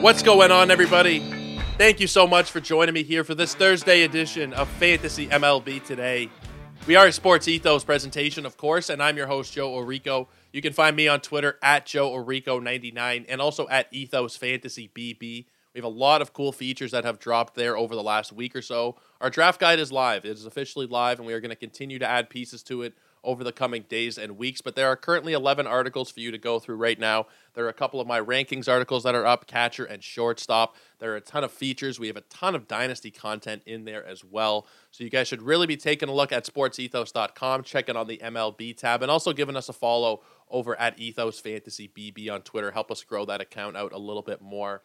What's going on, everybody? Thank you so much for joining me here for this Thursday edition of Fantasy MLB Today. We are a Sports Ethos presentation, of course, and I'm your host, Joe Orico. You can find me on Twitter at Joe Orico99 and also at Ethos Fantasy BB. We have a lot of cool features that have dropped there over the last week or so. Our draft guide is live. It is officially live, and we are going to continue to add pieces to it over the coming days and weeks. But there are currently 11 articles for you to go through right now. There are a couple of my rankings articles that are up, catcher and shortstop. There are a ton of features. We have a ton of dynasty content in there as well. So you guys should really be taking a look at sportsethos.com, checking on the MLB tab, and also giving us a follow over at Ethos Fantasy BB on Twitter. Help us grow that account out a little bit more.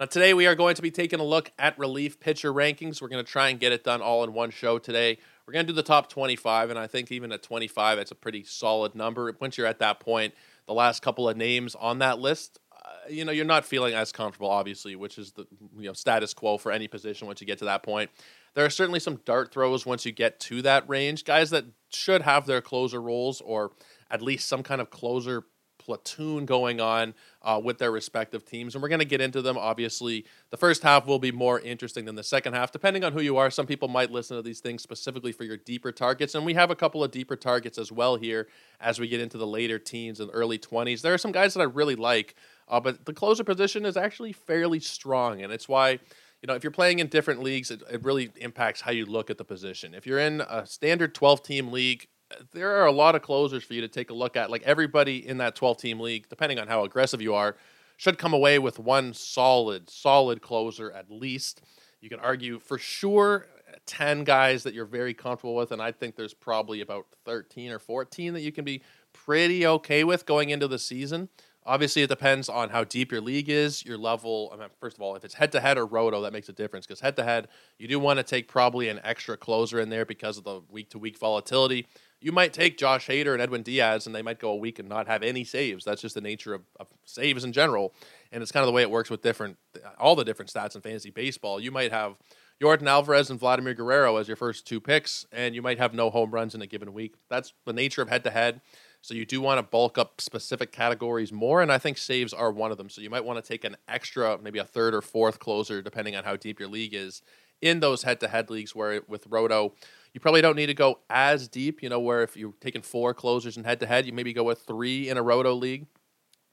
Now, today we are going to be taking a look at relief pitcher rankings. We're going to try and get it done all in one show today. We're going to do the top 25, and I think even at 25, that's a pretty solid number. Once you're at that point, the last couple of names on that list, uh, you know, you're not feeling as comfortable, obviously, which is the you know status quo for any position once you get to that point. There are certainly some dart throws once you get to that range. Guys that should have their closer roles or at least some kind of closer platoon going on uh, with their respective teams. And we're going to get into them. Obviously, the first half will be more interesting than the second half, depending on who you are. Some people might listen to these things specifically for your deeper targets. And we have a couple of deeper targets as well here as we get into the later teens and early 20s. There are some guys that I really like, uh, but the closer position is actually fairly strong. And it's why you know, if you're playing in different leagues, it, it, really impacts how you look at the position. If you're in a standard 12 team league, there are a lot of closers for you to take a look at. Like everybody in that 12 team league, depending on how aggressive you are, should come away with one solid, solid closer at least. You can argue for sure 10 guys that you're very comfortable with, and I think there's probably about 13 or 14 that you can be pretty okay with going into the season. Obviously, it depends on how deep your league is, your level. I mean, first of all, if it's head to head or roto, that makes a difference because head to head, you do want to take probably an extra closer in there because of the week to week volatility you might take Josh Hader and Edwin Diaz, and they might go a week and not have any saves. That's just the nature of, of, saves in general, and it's kind of the way it works with different all the different stats in fantasy baseball. You might have Yordan Alvarez and Vladimir Guerrero as your first two picks, and you might have no home runs in a given week. That's the nature of head to head. So you do want to bulk up specific categories more, and I think saves are one of them. So you might want to take an extra, maybe a third or fourth closer, depending on how deep your league is, in those head to head leagues where with Roto you probably don't need to go as deep, you know, where if you're taking four closers and head to head, you maybe go with three in a roto league.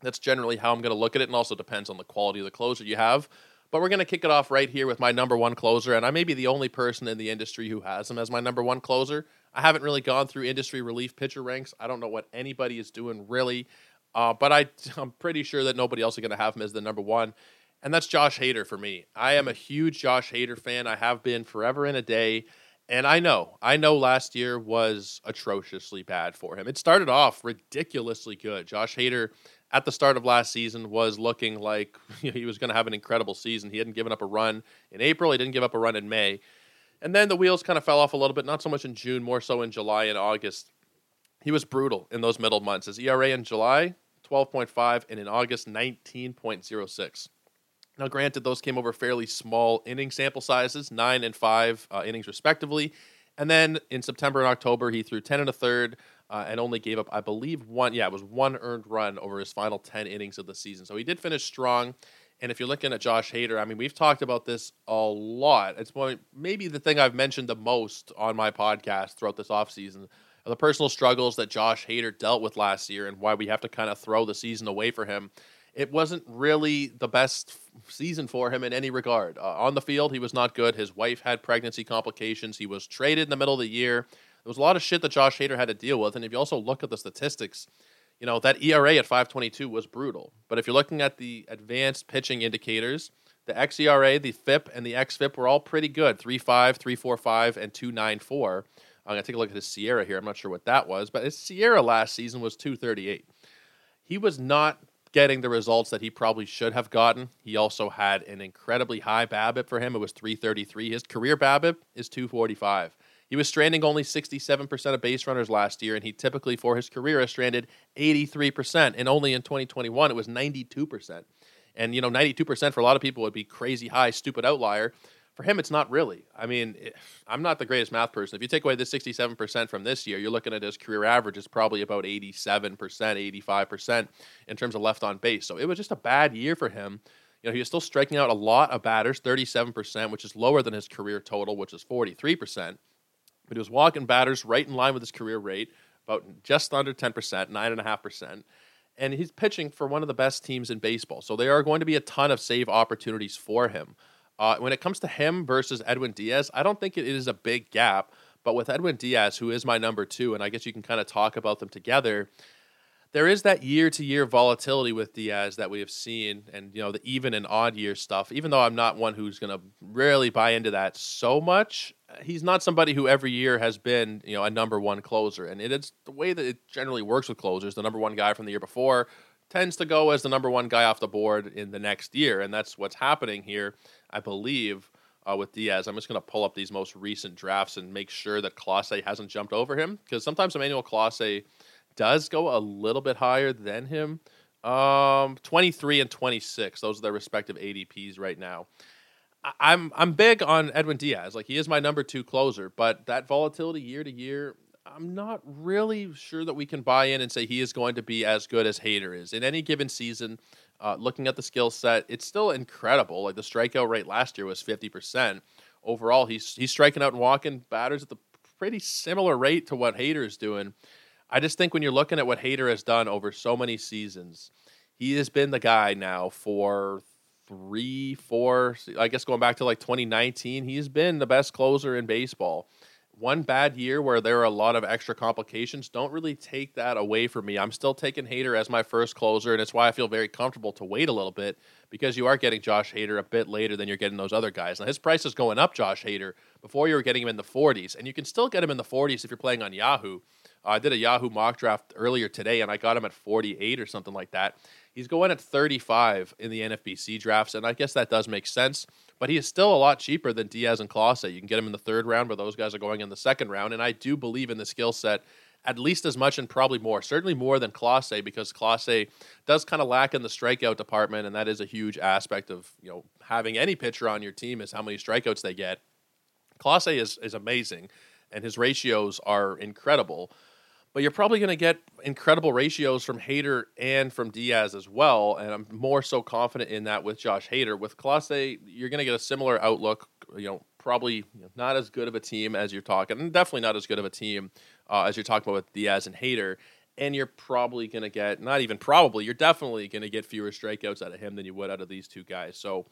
That's generally how I'm going to look at it, and also depends on the quality of the closer you have. But we're going to kick it off right here with my number one closer, and I may be the only person in the industry who has him as my number one closer. I haven't really gone through industry relief pitcher ranks. I don't know what anybody is doing really, uh, but I, I'm pretty sure that nobody else is going to have him as the number one, and that's Josh Hader for me. I am a huge Josh Hader fan. I have been forever and a day. And I know, I know last year was atrociously bad for him. It started off ridiculously good. Josh Hader at the start of last season was looking like he was going to have an incredible season. He hadn't given up a run in April, he didn't give up a run in May. And then the wheels kind of fell off a little bit, not so much in June, more so in July and August. He was brutal in those middle months. His ERA in July, 12.5, and in August, 19.06. Now, granted, those came over fairly small inning sample sizes, nine and five uh, innings respectively. And then in September and October, he threw 10 and a third uh, and only gave up, I believe, one. Yeah, it was one earned run over his final 10 innings of the season. So he did finish strong. And if you're looking at Josh Hader, I mean, we've talked about this a lot. It's maybe the thing I've mentioned the most on my podcast throughout this offseason the personal struggles that Josh Hader dealt with last year and why we have to kind of throw the season away for him it wasn't really the best season for him in any regard. Uh, on the field, he was not good. His wife had pregnancy complications. He was traded in the middle of the year. There was a lot of shit that Josh Hader had to deal with. And if you also look at the statistics, you know, that ERA at 522 was brutal. But if you're looking at the advanced pitching indicators, the xERA, the FIP, and the xFIP were all pretty good 3.5, 3.45, and 2.94. I'm going to take a look at his SIERA here. I'm not sure what that was, but his SIERA last season was 238. He was not getting the results that he probably should have gotten. He also had an incredibly high BABIP for him. It was 333. His career BABIP is 245. He was stranding only 67% of base runners last year, and he typically, for his career, has stranded 83%. And only in 2021, it was 92%. And, you know, 92% for a lot of people would be crazy high, stupid outlier. For him, it's not really. I mean, I'm not the greatest math person. If you take away the 67% from this year, you're looking at his career average is probably about 87%, 85% in terms of left on base. So it was just a bad year for him. you know, he was still striking out a lot of batters, 37%, which is lower than his career total, which is 43%. But he was walking batters right in line with his career rate, about just under 10%, 9.5%. And he's pitching for one of the best teams in baseball. So there are going to be a ton of save opportunities for him. Uh, when it comes to him versus Edwin Diaz, I don't think it is a big gap. But with Edwin Diaz, who is my number two, and I guess you can kind of talk about them together, there is that year to year volatility with Diaz that we have seen, and you know the even and odd year stuff. Even though I'm not one who's going to rarely buy into that so much, he's not somebody who every year has been you know a number one closer, and it is the way that it generally works with closers. The number one guy from the year before tends to go as the number one guy off the board in the next year, and that's what's happening here, I believe. Uh, with Diaz, I'm just going to pull up these most recent drafts and make sure that Clase hasn't jumped over him because sometimes Emmanuel Clase does go a little bit higher than him. Um, 23 and 26. Those are their respective ADPs right now. I- I'm I'm big on Edwin Diaz. Like he is my number two closer, but that volatility year to year, I'm not really sure that we can buy in and say he is going to be as good as Hader is in any given season. Uh, looking at the skill set, it's still incredible. Like the strikeout rate last year was 50%. Overall, he's he's striking out and walking batters at the pretty similar rate to what Hader is doing. I just think when you're looking at what Hader has done over so many seasons, he has been the guy now for three, four, I guess going back to like 2019, he's been the best closer in baseball. One bad year where there are a lot of extra complications, don't really take that away from me. I'm still taking Hader as my first closer, and it's why I feel very comfortable to wait a little bit because you are getting Josh Hader a bit later than you're getting those other guys. Now his price is going up, Josh Hader. Before you were getting him in the 40s, and you can still get him in the 40s if you're playing on Yahoo. Uh, I did a Yahoo mock draft earlier today, and I got him at 48 or something like that. He's going at 35 in the NFBC drafts, and I guess that does make sense. But he is still a lot cheaper than Diaz and Clase. You can get him in the third round, but those guys are going in the second round. And I do believe in the skill set at least as much and probably more. Certainly more than Clase because Clase does kind of lack in the strikeout department, and that is a huge aspect of you know having any pitcher on your team is how many strikeouts they get. Clase is is amazing, and his ratios are incredible but you're probably going to get incredible ratios from Hader and from Diaz as well. And I'm more so confident in that with Josh Hader. With Clase, you're going to get a similar outlook. You know, probably not as good of a team as you're talking, and definitely not as good of a team uh, as you're talking about with Diaz and Hader. And you're probably going to get, not even probably, you're definitely going to get fewer strikeouts out of him than you would out of these two guys. So,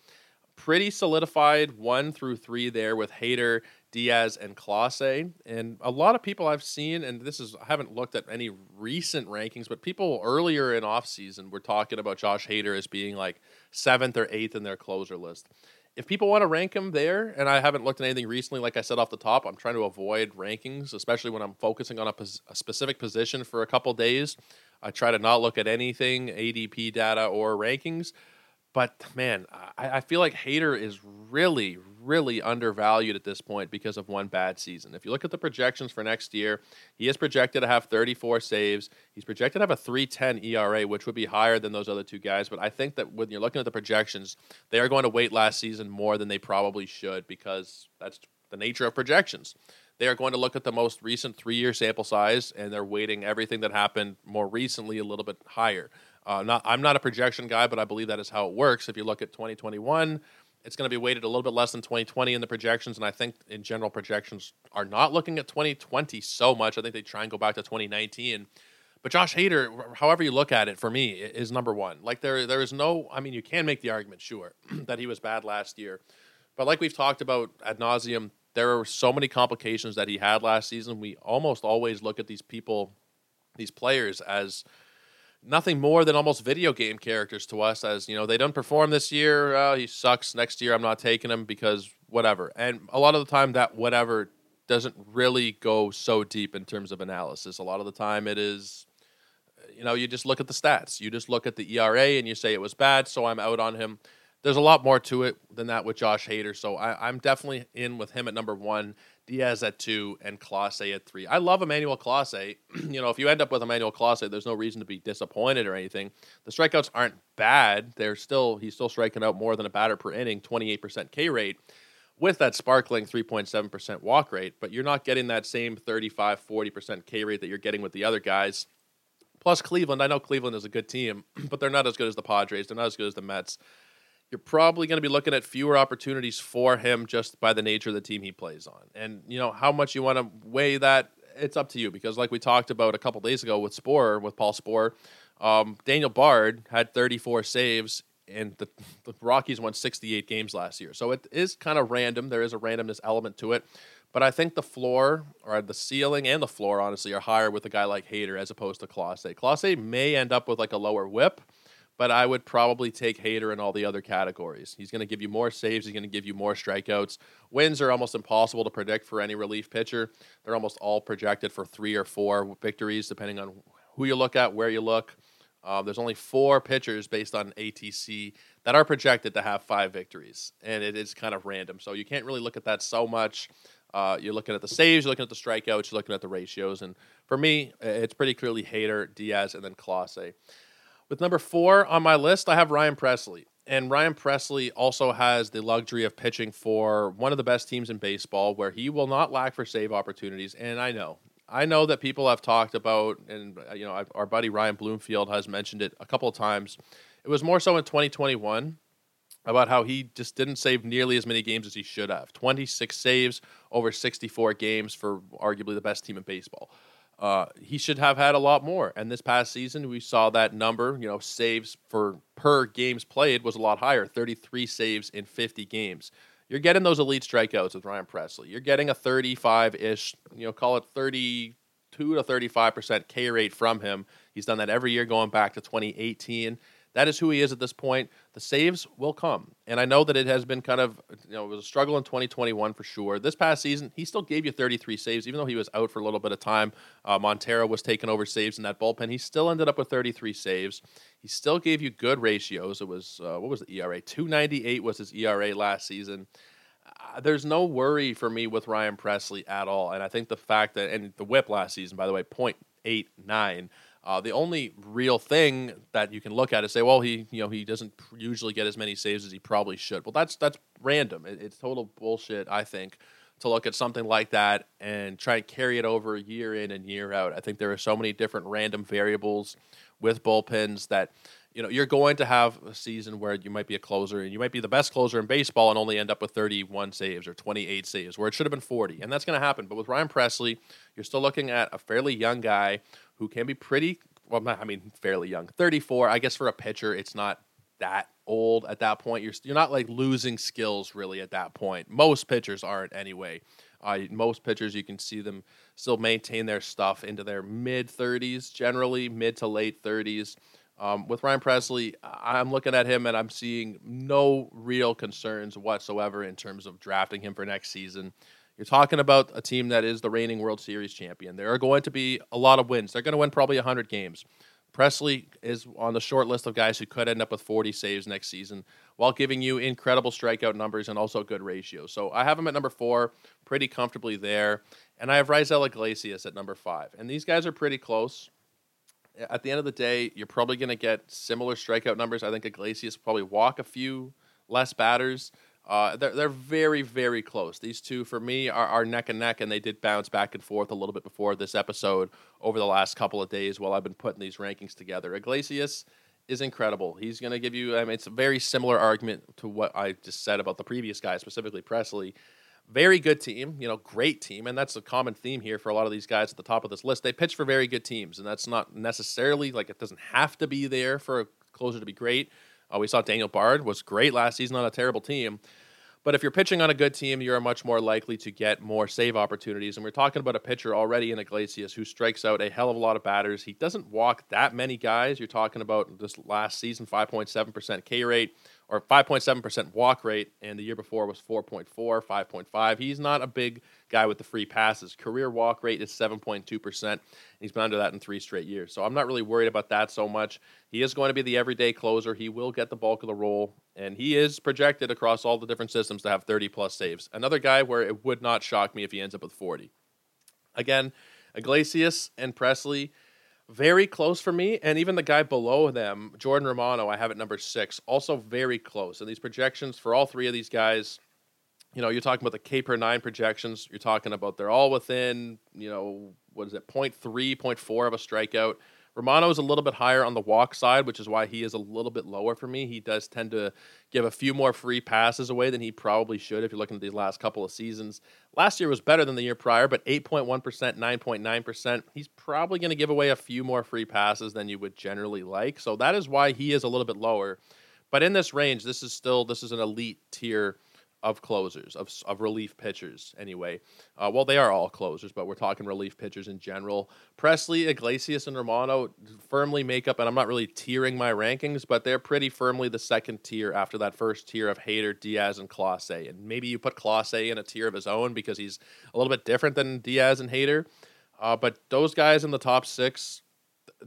pretty solidified one through three there with Hader Diaz and Clase. And a lot of people I've seen, and this is I haven't looked at any recent rankings, but people earlier in offseason were talking about Josh Hader as being like seventh or eighth in their closer list. If people want to rank him there, and I haven't looked at anything recently, like I said off the top, I'm trying to avoid rankings, especially when I'm focusing on a, pos- a specific position for a couple days. I try to not look at anything ADP data or rankings. But man, I, I, feel like Hader is really, really undervalued at this point because of one bad season. If you look at the projections for next year, he is projected to have 34 saves. He's projected to have a 310 ERA, which would be higher than those other two guys. But I think that when you're looking at the projections, they are going to wait last season more than they probably should because that's the nature of projections. They are going to look at the most recent three year sample size and they're weighting everything that happened more recently a little bit higher. Uh, not, I'm not a projection guy, but I believe that is how it works. If you look at 2021, it's going to be weighted a little bit less than 2020 in the projections, and I think in general projections are not looking at 2020 so much. I think they try and go back to 2019. But Josh Hader, however you look at it, for me is number one. Like there, there is no. I mean, you can make the argument, sure, that he was bad last year, but like we've talked about ad nauseum, there are so many complications that he had last season. We almost always look at these people, these players, as nothing more than almost video game characters to us as you know they don't perform this year uh, he sucks next year i'm not taking him because whatever. And a lot of the time that whatever doesn't really go so deep in terms of analysis. A lot of the time it is you know you just look at the stats. You just look at the era and you say it was bad so i'm out on him. There's a lot more to it than that with josh hader so I, i'm definitely in with him at number one Diaz at two, and Clase at three. I love Emmanuel Clase. you know, if you end up with Emmanuel Clase, there's no reason to be disappointed or anything. The strikeouts aren't bad. They're still he's still striking out more than a batter per inning, 28% K rate with that sparkling 3.7% walk rate, but you're not getting that same 35, 40% K rate that you're getting with the other guys. Plus Cleveland, I know Cleveland is a good team, but they're not as good as the Padres. They're not as good as the Mets you're probably going to be looking at fewer opportunities for him just by the nature of the team he plays on. And, you know, how much you want to weigh that, it's up to you because, like we talked about a couple days ago with Sporer, with Paul Sporer, um, Daniel Bard had 34 saves, and the, the Rockies won 68 games last year. So it is kind of random. There is a randomness element to it. But I think the floor, or the ceiling and the floor, honestly, are higher with a guy like Hader as opposed to Clase. Clase may end up with like a lower whip, but I would probably take Hader in all the other categories. He's going to give you more saves. He's going to give you more strikeouts. Wins are almost impossible to predict for any relief pitcher. They're almost all projected for three or four victories, depending on who you look at, where you look. Uh, there's only four pitchers based on ATC that are projected to have five victories, and it is kind of random. So you can't really look at that so much. Uh, you're looking at the saves, you're looking at the strikeouts, you're looking at the ratios, and for me, it's pretty clearly Hader, Diaz, and then Clase. With number four on my list, I have Ryan Pressly. And Ryan Pressly also has the luxury of pitching for one of the best teams in baseball where he will not lack for save opportunities. And I know, I know that people have talked about, and uh, you know, our buddy Ryan Bloomfield has mentioned it a couple of times. It was more so in 2021 about how he just didn't save nearly as many games as he should have. 26 saves over 64 games for arguably the best team in baseball. Uh, he should have had a lot more. And this past season, we saw that number, you know, saves for per games played was a lot higher 33 saves in 50 games. You're getting those elite strikeouts with Ryan Pressly. You're getting a 35 ish, you know, call it 32 to 35% K rate from him. He's done that every year going back to 2018. That is who he is at this point. The saves will come. And I know that it has been kind of, you know, it was a struggle in 2021 for sure. This past season, he still gave you 33 saves, even though he was out for a little bit of time. Uh, Montero was taking over saves in that bullpen. He still ended up with 33 saves. He still gave you good ratios. It was, uh, what was the ERA? 298 was his ERA last season. Uh, there's no worry for me with Ryan Pressly at all. And I think the fact that, and the whip last season, by the way, 0.89. Uh, the only real thing that you can look at is say, well, he you know he doesn't usually get as many saves as he probably should. Well, that's that's random. It, it's total bullshit. I think to look at something like that and try and carry it over year in and year out. I think there are so many different random variables with bullpens that you know you're going to have a season where you might be a closer and you might be the best closer in baseball and only end up with 31 saves or 28 saves where it should have been 40 and that's going to happen but with ryan pressly you're still looking at a fairly young guy who can be pretty well, I mean, fairly young, 34. I guess for a pitcher, it's not that old at that point. You're you're not like losing skills really at that point. Most pitchers aren't anyway. Uh, most pitchers, you can see them still maintain their stuff into their mid 30s, generally mid to late 30s. Um, with Ryan Pressly, I'm looking at him and I'm seeing no real concerns whatsoever in terms of drafting him for next season. You're talking about a team that is the reigning World Series champion. There are going to be a lot of wins. They're going to win probably 100 games. Pressly is on the short list of guys who could end up with 40 saves next season while giving you incredible strikeout numbers and also good ratios. So I have him at number four, pretty comfortably there. And I have Raisel Iglesias at number five. And these guys are pretty close. At the end of the day, you're probably going to get similar strikeout numbers. I think Iglesias probably walk a few less batters. Uh, they're they're very very close. These two for me are, are neck and neck, and they did bounce back and forth a little bit before this episode over the last couple of days while I've been putting these rankings together. Iglesias is incredible. He's going to give you. I mean, it's a very similar argument to what I just said about the previous guy, specifically Pressly. Very good team, you know, great team, and that's a common theme here for a lot of these guys at the top of this list. They pitch for very good teams, and that's not necessarily like it doesn't have to be there for a closer to be great uh, we saw Daniel Bard was great last season on a terrible team. But if you're pitching on a good team, you're much more likely to get more save opportunities. And we're talking about a pitcher already in Iglesias who strikes out a hell of a lot of batters. He doesn't walk that many guys. You're talking about this last season, 5.7% K rate or 5.7% walk rate, and the year before was 4.4, 5.5. He's not a big guy with the free passes. Career walk rate is 7.2%. He's been under that in three straight years. So I'm not really worried about that so much. He is going to be the everyday closer. He will get the bulk of the role, and he is projected across all the different systems to have 30 plus saves. Another guy where it would not shock me if he ends up with 40. Again, Iglesias and Pressly very close for me. And even the guy below them, Jordan Romano, I have at number six, also very close. And these projections for all three of these guys, you know, you're talking about the K per nine projections. You're talking about they're all within, you know, what is it, 0. 0.3, 0. 0.4 of a strikeout. Romano is a little bit higher on the walk side, which is why he is a little bit lower for me. He does tend to give a few more free passes away than he probably should if you're looking at these last couple of seasons. Last year was better than the year prior, but 8.1%, 9.9%. He's probably going to give away a few more free passes than you would generally like. So that is why he is a little bit lower. But in this range, this is still this is an elite tier of closers, of, of relief pitchers, anyway. Uh, well, they are all closers, but we're talking relief pitchers in general. Pressly, Iglesias, and Romano firmly make up, and I'm not really tiering my rankings, but they're pretty firmly the second tier after that first tier of Hader, Diaz, and Clase. And maybe you put Clase in a tier of his own because he's a little bit different than Diaz and Hader. Uh, but those guys in the top six,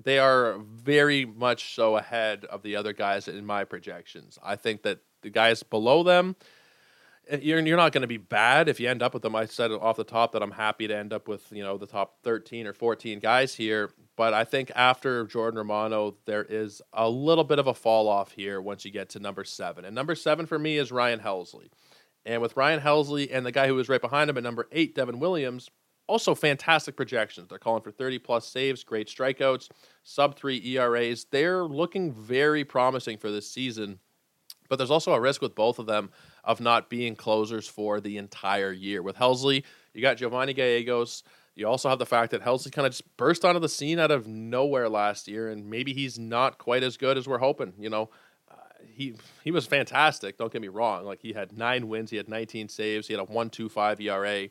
they are very much so ahead of the other guys in my projections. I think that the guys below them, Eh, you're you're not going to be bad if you end up with them. I said off the top that I'm happy to end up with you know the top 13 or 14 guys here, but I think after Jordan Romano, there is a little bit of a fall off here once you get to number seven. And number seven for me is Ryan Helsley, and with Ryan Helsley and the guy who was right behind him at number eight, Devin Williams, also fantastic projections. They're calling for 30 plus saves, great strikeouts, sub three ERAs. They're looking very promising for this season, but there's also a risk with both of them of not being closers for the entire year. With Helsley, you got Giovanny Gallegos. You also have the fact that Helsley kind of just burst onto the scene out of nowhere last year, and maybe he's not quite as good as we're hoping. You know, uh, he he was fantastic. Don't get me wrong. Like he had nine wins, he had 19 saves, he had a 1.25 ERA,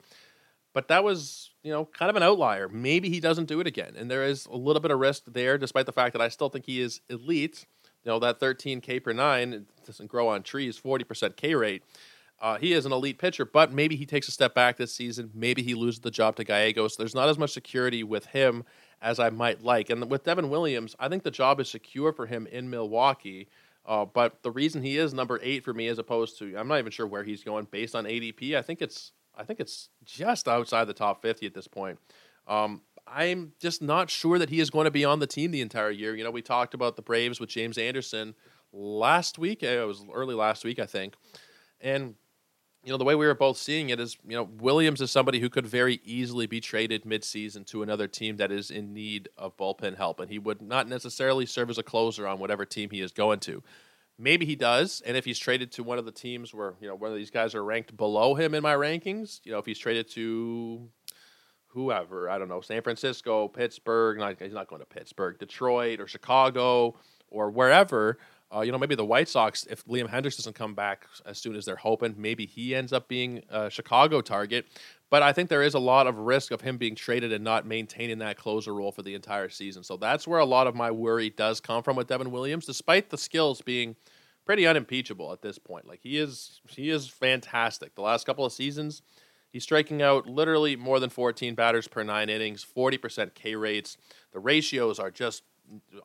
but that was you know kind of an outlier. Maybe he doesn't do it again, and there is a little bit of risk there, despite the fact that I still think he is elite you know that 13 K per nine doesn't grow on trees. 40% K rate. Uh, he is an elite pitcher, but maybe he takes a step back this season. Maybe he loses the job to Gallegos. There's not as much security with him as I might like. And with Devin Williams, I think the job is secure for him in Milwaukee. Uh, but the reason he is number eight for me, as opposed to, I'm not even sure where he's going based on ADP. I think it's, I think it's just outside the top 50 at this point. Um, I'm just not sure that he is going to be on the team the entire year. You know, we talked about the Braves with James Anderson last week. Eh, it was early last week, I think. And you know, the way we were both seeing it is, you know, Williams is somebody who could very easily be traded midseason to another team that is in need of bullpen help, and he would not necessarily serve as a closer on whatever team he is going to. Maybe he does, and if he's traded to one of the teams where you know one of these guys are ranked below him in my rankings, you know, if he's traded to whoever, I don't know, San Francisco, Pittsburgh, not, he's not going to Pittsburgh, Detroit or Chicago or wherever. Uh, you know, maybe the White Sox, if Liam Hendriks doesn't come back as soon as they're hoping, maybe he ends up being a Chicago target. But I think there is a lot of risk of him being traded and not maintaining that closer role for the entire season. So that's where a lot of my worry does come from with Devin Williams, despite the skills being pretty unimpeachable at this point. Like he is, he is fantastic. The last couple of seasons, He's striking out literally more than 14 batters per nine innings, 40% K rates. The ratios are just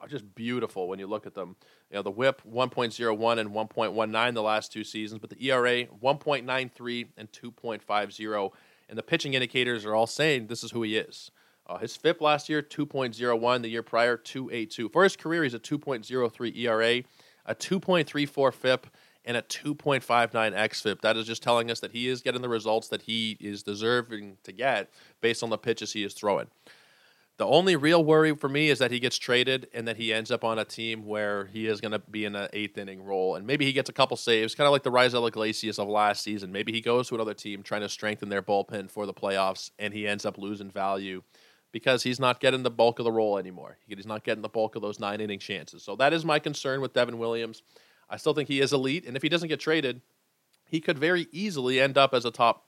are just beautiful when you look at them. You know, the whip 1.01 and 1.19 the last two seasons, but the ERA 1.93 and 2.50. And the pitching indicators are all saying this is who he is. Uh, his FIP last year 2.01, the year prior 2.82. For his career, he's a 2.03 ERA, a 2.34 FIP, and a 2.59 xFIP. That is just telling us that he is getting the results that he is deserving to get based on the pitches he is throwing. The only real worry for me is that he gets traded and that he ends up on a team where he is going to be in an eighth inning role. And maybe he gets a couple saves, kind of like the Raisel Iglesias of last season. Maybe he goes to another team trying to strengthen their bullpen for the playoffs and he ends up losing value because he's not getting the bulk of the role anymore. He's not getting the bulk of those nine inning chances. So that is my concern with Devin Williams. I still think he is elite, and if he doesn't get traded, he could very easily end up as a top,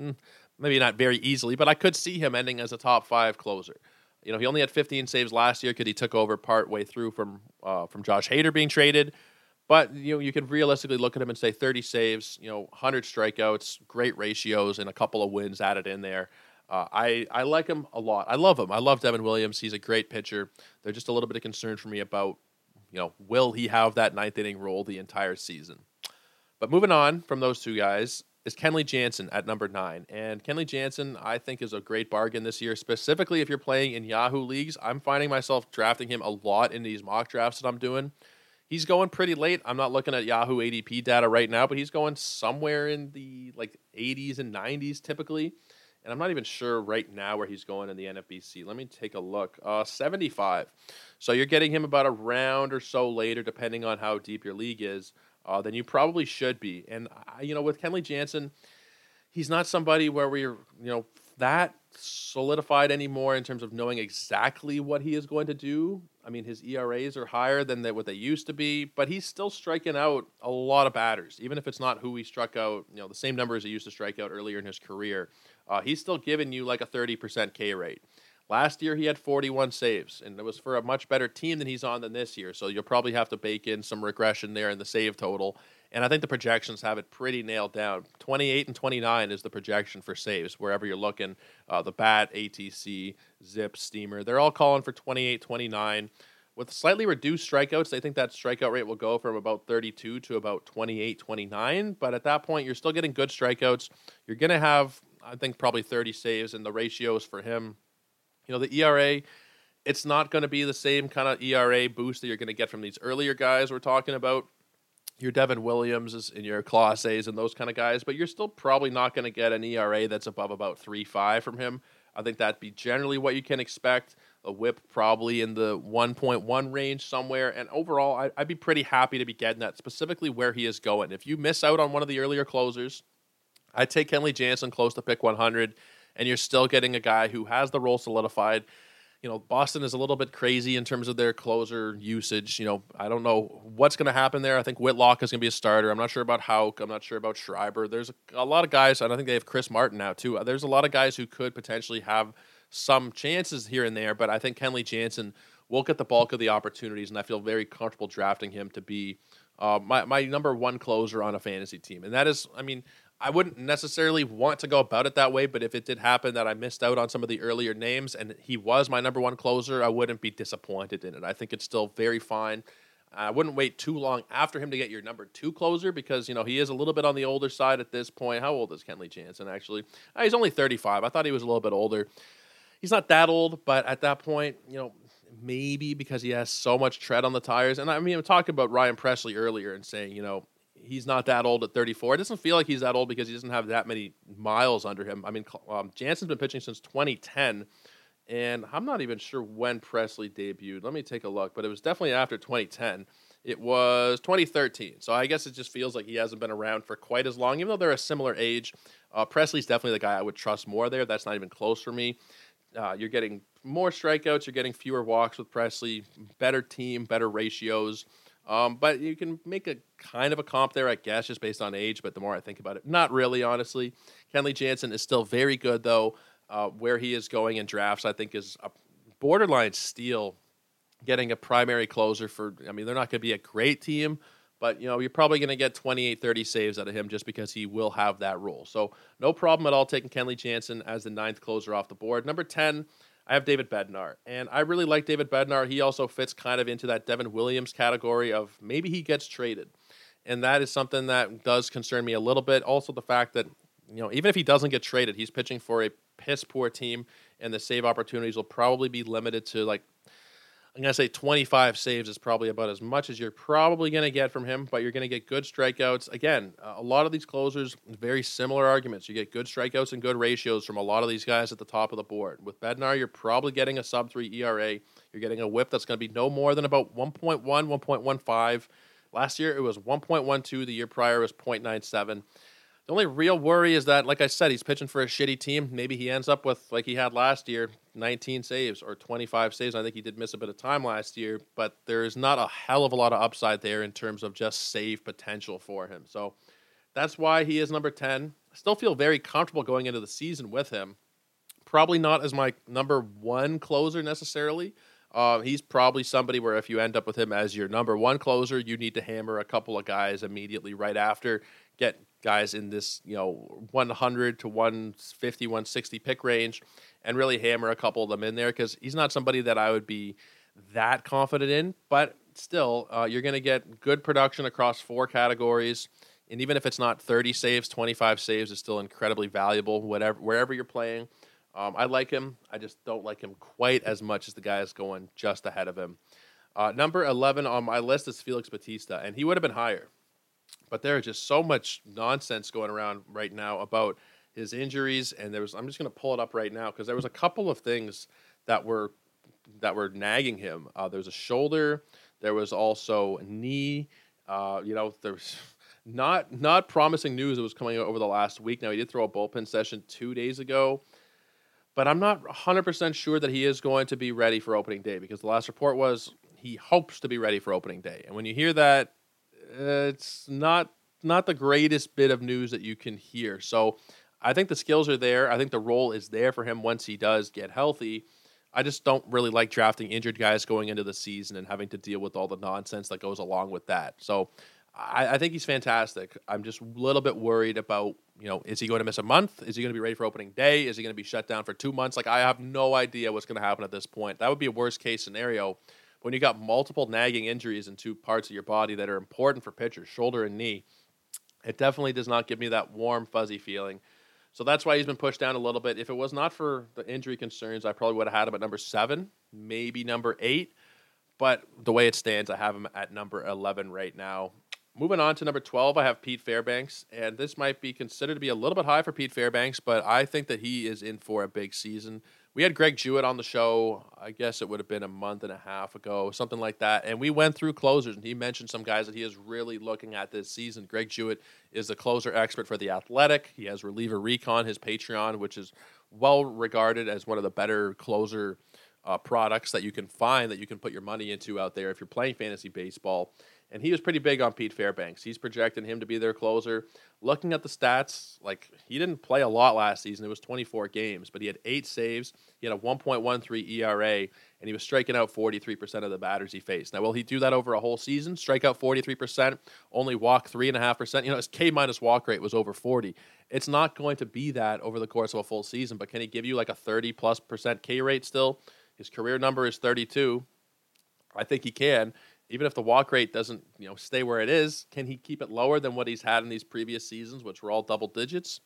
mm, maybe not very easily, but I could see him ending as a top five closer. You know, he only had 15 saves last year because he took over part way through from uh, from Josh Hader being traded. But you know, you could realistically look at him and say 30 saves, you know, 100 strikeouts, great ratios, and a couple of wins added in there. Uh, I I like him a lot. I love him. I love Devin Williams. He's a great pitcher. They're just a little bit of concern for me about you know, will he have that ninth inning role the entire season? But moving on from those two guys is Kenley Jansen at number nine. And Kenley Jansen, I think, is a great bargain this year, specifically if you're playing in Yahoo leagues. I'm finding myself drafting him a lot in these mock drafts that I'm doing. He's going pretty late. I'm not looking at Yahoo ADP data right now, but he's going somewhere in the like 80s and 90s typically. And I'm not even sure right now where he's going in the NFBC. Let me take a look. Uh, 75. So you're getting him about a round or so later, depending on how deep your league is, uh, than you probably should be. And uh, you know, with Kenley Jansen, he's not somebody where we're you know that solidified anymore in terms of knowing exactly what he is going to do. I mean, his ERAs are higher than they, what they used to be, but he's still striking out a lot of batters, even if it's not who he struck out. You know, the same numbers he used to strike out earlier in his career. Uh, he's still giving you like a thirty percent K rate. Last year he had 41 saves, and it was for a much better team than he's on than this year. So you'll probably have to bake in some regression there in the save total. And I think the projections have it pretty nailed down. 28 and 29 is the projection for saves, wherever you're looking. Uh, the Bat, ATC, Zip, Steamer, they're all calling for 28, 29. With slightly reduced strikeouts, they think that strikeout rate will go from about 32 to about 28, 29. But at that point, you're still getting good strikeouts. You're going to have, I think, probably 30 saves, and the ratios for him, you know, the ERA, it's not going to be the same kind of ERA boost that you're going to get from these earlier guys we're talking about your Devin Williams and your Clases and those kind of guys, but you're still probably not going to get an ERA that's above about three five from him. I think that'd be generally what you can expect. A whip probably in the 1.1 range somewhere. And overall, I, would be pretty happy to be getting that, specifically where he is going. If you miss out on one of the earlier closers, I'd take Kenley Jansen close to pick 100, and you're still getting a guy who has the role solidified you know, Boston is a little bit crazy in terms of their closer usage. You know, I don't know what's going to happen there. I think Whitlock is going to be a starter. I'm not sure about Houck. I'm not sure about Schreiber. There's a, a lot of guys, and I think they have Chris Martin now too. There's a lot of guys who could potentially have some chances here and there, but I think Kenley Jansen will get the bulk of the opportunities, and I feel very comfortable drafting him to be uh, my my number one closer on a fantasy team. And that is, I mean, I wouldn't necessarily want to go about it that way, but if it did happen that I missed out on some of the earlier names and he was my number one closer, I wouldn't be disappointed in it. I think it's still very fine. I wouldn't wait too long after him to get your number two closer because you know he is a little bit on the older side at this point. How old is Kenley Jansen actually? Uh, he's only 35. I thought he was a little bit older. He's not that old, but at that point, you know, maybe because he has so much tread on the tires. And I mean, I'm talking about Ryan Pressly earlier and saying, you know, he's not that old at 34. It doesn't feel like he's that old because he doesn't have that many miles under him. I mean, um, Jansen's been pitching since 2010, and I'm not even sure when Pressly debuted. Let me take a look, but it was definitely after 2010. It was 2013, so I guess it just feels like he hasn't been around for quite as long, even though they're a similar age. Uh, Pressly's definitely the guy I would trust more there. That's not even close for me. Uh, you're getting more strikeouts, you're getting fewer walks with Pressly, better team, better ratios. Um, but you can make a kind of a comp there, I guess, just based on age. But the more I think about it, not really, honestly. Kenley Jansen is still very good, though. Uh, where he is going in drafts, I think, is a borderline steal. Getting a primary closer for, I mean, they're not going to be a great team, but you know you're probably going to get 28 30 saves out of him just because he will have that role so no problem at all taking kenley jansen as the ninth closer off the board number 10 I have David Bednar, and I really like David Bednar. He also fits kind of into that Devin Williams category of maybe he gets traded, and that is something that does concern me a little bit. Also, the fact that you know even if he doesn't get traded, he's pitching for a piss poor team, and the save opportunities will probably be limited to like I'm going to say 25 saves is probably about as much as you're probably going to get from him, but you're going to get good strikeouts. Again, a lot of these closers, very similar arguments. You get good strikeouts and good ratios from a lot of these guys at the top of the board. With Bednar, you're probably getting a sub 3 ERA. You're getting a whip that's going to be no more than about 1.1, 1.15. Last year, it was 1.12. The year prior was 0.97. The only real worry is that, like I said, he's pitching for a shitty team. Maybe he ends up with, like he had last year, 19 saves or 25 saves. I think he did miss a bit of time last year, but there is not a hell of a lot of upside there in terms of just save potential for him. So that's why he is number 10. I still feel very comfortable going into the season with him. Probably not as my number one closer necessarily. Uh, he's probably somebody where if you end up with him as your number one closer, you need to hammer a couple of guys immediately right after, get guys in this, you know, 100 to 150, 160 pick range and really hammer a couple of them in there because he's not somebody that I would be that confident in. But still, uh, you're going to get good production across four categories. And even if it's not 30 saves, 25 saves is still incredibly valuable, whatever wherever you're playing. Um, I like him. I just don't like him quite as much as the guys going just ahead of him. Uh, number 11 on my list is Felix Bautista, and he would have been higher. But there is just so much nonsense going around right now about his injuries, and there was. I'm just going to pull it up right now because there was a couple of things that were that were nagging him. Uh, there was a shoulder. There was also knee. Uh, you know, there's not not promising news that was coming out over the last week. Now he did throw a bullpen session two days ago, but I'm not 100% sure that he is going to be ready for opening day because the last report was he hopes to be ready for opening day. And when you hear that, it's not not the greatest bit of news that you can hear. So I think the skills are there. I think the role is there for him once he does get healthy. I just don't really like drafting injured guys going into the season and having to deal with all the nonsense that goes along with that. So I, I, think he's fantastic. I'm just a little bit worried about, you know, is he going to miss a month? Is he going to be ready for opening day? Is he going to be shut down for two months? Like, I have no idea what's going to happen at this point. That would be a worst case scenario when you got multiple nagging injuries in two parts of your body that are important for pitchers, shoulder and knee. It definitely does not give me that warm, fuzzy feeling. So that's why he's been pushed down a little bit. If it was not for the injury concerns, I probably would have had him at number seven, maybe number eight. But the way it stands, I have him at number 11 right now. Moving on to number 12, I have Pete Fairbanks. And this might be considered to be a little bit high for Pete Fairbanks, but I think that he is in for a big season we had Greg Jewett on the show. I guess it would have been a month and a half ago, something like that. And we went through closers, and he mentioned some guys that he is really looking at this season. Greg Jewett is the closer expert for the Athletic. He has Reliever Recon, his Patreon, which is well regarded as one of the better closer uh, products that you can find that you can put your money into out there if you're playing fantasy baseball and he was pretty big on Pete Fairbanks. He's projecting him to be their closer. Looking at the stats, like he didn't play a lot last season. It was 24 games, but he had eight saves. He had a 1.13 ERA, and he was striking out 43% of the batters he faced. Now, will he do that over a whole season? Strike out 43%, only walk 3.5%. You know, his K minus walk rate was over 40. It's not going to be that over the course of a full season, but can he give you like a 30 plus percent K rate still? His career number is 32. I think he can even if the walk rate doesn't you know stay where it is, can he keep it lower than what he's had in these previous seasons, which were all double digits?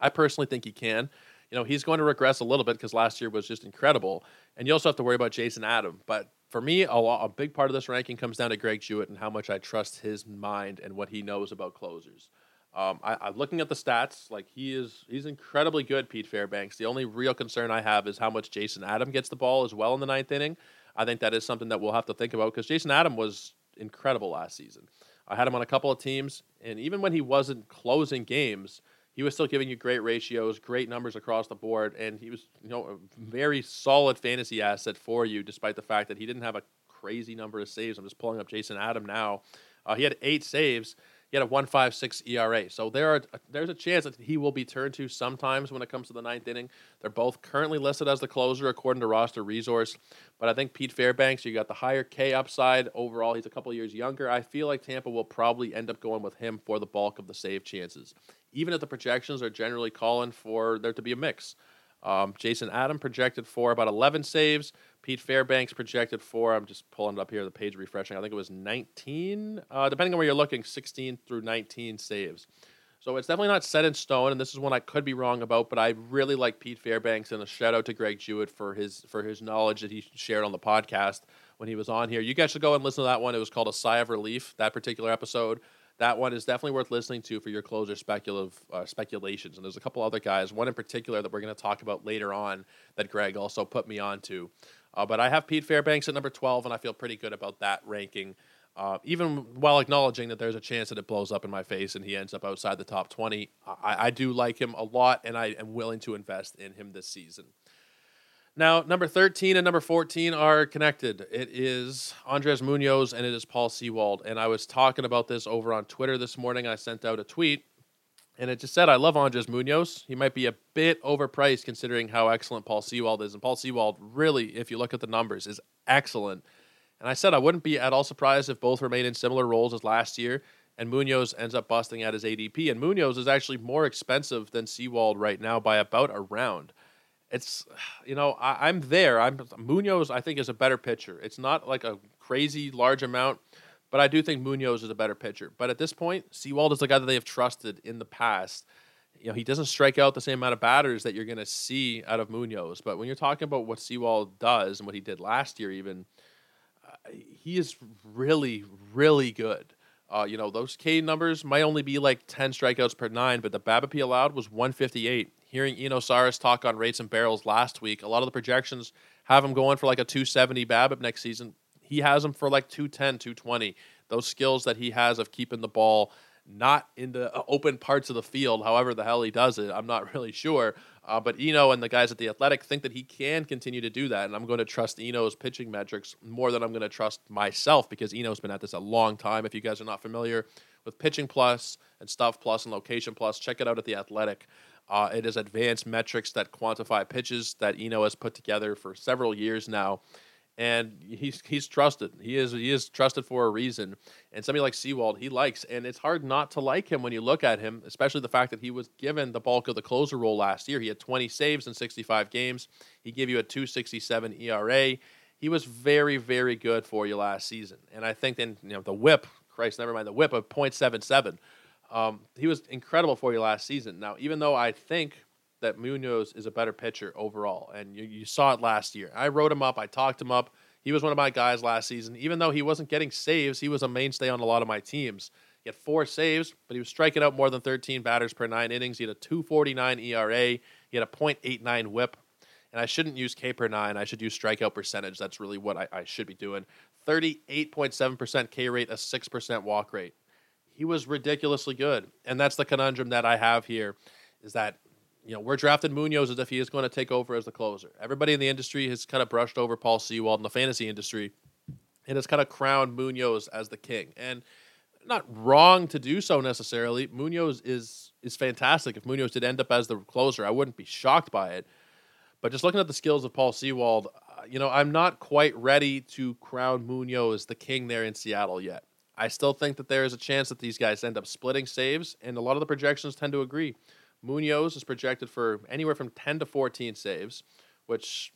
I personally think he can. You know, he's going to regress a little bit because last year was just incredible, and you also have to worry about Jason Adam. But for me, a, a big part of this ranking comes down to Greg Jewett and how much I trust his mind and what he knows about closers. Um, I, am looking at the stats. Like he is, he's incredibly good. Pete Fairbanks. The only real concern I have is how much Jason Adam gets the ball as well in the ninth inning. I think that is something that we'll have to think about because Jason Adam was incredible last season. I had him on a couple of teams, and even when he wasn't closing games, he was still giving you great ratios, great numbers across the board, and he was you know a very solid fantasy asset for you, despite the fact that he didn't have a crazy number of saves. I'm just pulling up Jason Adam now. Uh, he had eight saves, he had a 1.56 ERA. So there are there's a chance that he will be turned to sometimes when it comes to the ninth inning. They're both currently listed as the closer according to roster resource. But I think Pete Fairbanks, you got the higher K upside overall. He's a couple years younger. I feel like Tampa will probably end up going with him for the bulk of the save chances. Even if the projections are generally calling for there to be a mix. Um, Jason Adam projected for about 11 saves. Pete Fairbanks projected for, I'm just pulling it up here, the page refreshing. I think it was 19, uh, depending on where you're looking, 16 through 19 saves. So it's definitely not set in stone, and this is one I could be wrong about, but I really like Pete Fairbanks, and a shout out to Greg Jewett for his for his knowledge that he shared on the podcast when he was on here. You guys should go and listen to that one. It was called A Sigh of Relief, that particular episode that one is definitely worth listening to for your closer speculative uh, speculations. And there's a couple other guys, one in particular that we're going to talk about later on that Greg also put me on to. Uh, but I have Pete Fairbanks at number 12, and I feel pretty good about that ranking, uh, even while acknowledging that there's a chance that it blows up in my face and he ends up outside the top 20. I, I do like him a lot, and I am willing to invest in him this season. Now, number 13 and number 14 are connected. It is Andres Munoz and it is Paul Sewald. And I was talking about this over on Twitter this morning. I sent out a tweet and it just said, I love Andres Munoz. He might be a bit overpriced considering how excellent Paul Sewald is. And Paul Sewald, really, if you look at the numbers, is excellent. And I said I wouldn't be at all surprised if both remain in similar roles as last year and Munoz ends up busting at his ADP. And Munoz is actually more expensive than Sewald right now by about a round it's you know I, am there. I'm Munoz. I think is a better pitcher. It's not like a crazy large amount, but I do think Munoz is a better pitcher. But at this point, Sewald is the guy that they have trusted in the past. You know he doesn't strike out the same amount of batters that you're going to see out of Munoz. But when you're talking about what Sewald does and what he did last year, even uh, he is really really good. Uh, you know, those K numbers might only be like 10 strikeouts per nine, but the BABIP allowed was 158. Hearing Eno Sarris talk on rates and barrels last week, a lot of the projections have him going for like a 270 BABIP next season. He has him for like 210, 220. Those skills that he has of keeping the ball not in the uh, open parts of the field, however the hell he does it, I'm not really sure. Uh, but Eno and the guys at the Athletic think that he can continue to do that, and I'm going to trust Eno's pitching metrics more than I'm going to trust myself because Eno's been at this a long time. If you guys are not familiar with Pitching Plus and Stuff Plus and Location Plus, check it out at the Athletic. Uh, it is advanced metrics that quantify pitches that Eno has put together for several years now and he's he's trusted. He is he is trusted for a reason. And somebody like Sewald, he likes, and it's hard not to like him when you look at him, especially the fact that he was given the bulk of the closer role last year. He had 20 saves in 65 games. He gave you a 2.67 ERA. He was very very good for you last season. And I think then you know the WHIP, Christ, never mind the WHIP of 0.77. Um, he was incredible for you last season. Now, even though I think that Munoz is a better pitcher overall, and you, you saw it last year. I wrote him up, I talked him up. He was one of my guys last season. Even though he wasn't getting saves, he was a mainstay on a lot of my teams. He had four saves, but he was striking out more than 13 batters per nine innings. He had a 249 ERA. He had a .89 WHIP. And I shouldn't use K per nine. I should use strikeout percentage. That's really what I, I should be doing. 38.7% K rate, a 6% walk rate. He was ridiculously good. And that's the conundrum that I have here is that you know, we're drafting Munoz as if he is going to take over as the closer. Everybody in the industry has kind of brushed over Paul Sewald in the fantasy industry and has kind of crowned Munoz as the king. And not wrong to do so necessarily. Munoz is is fantastic. If Munoz did end up as the closer, I wouldn't be shocked by it. But just looking at the skills of Paul Sewald, uh, you know, I'm not quite ready to crown Munoz the king there in Seattle yet. I still think that there is a chance that these guys end up splitting saves, and a lot of the projections tend to agree. Munoz is projected for anywhere from 10 to 14 saves, which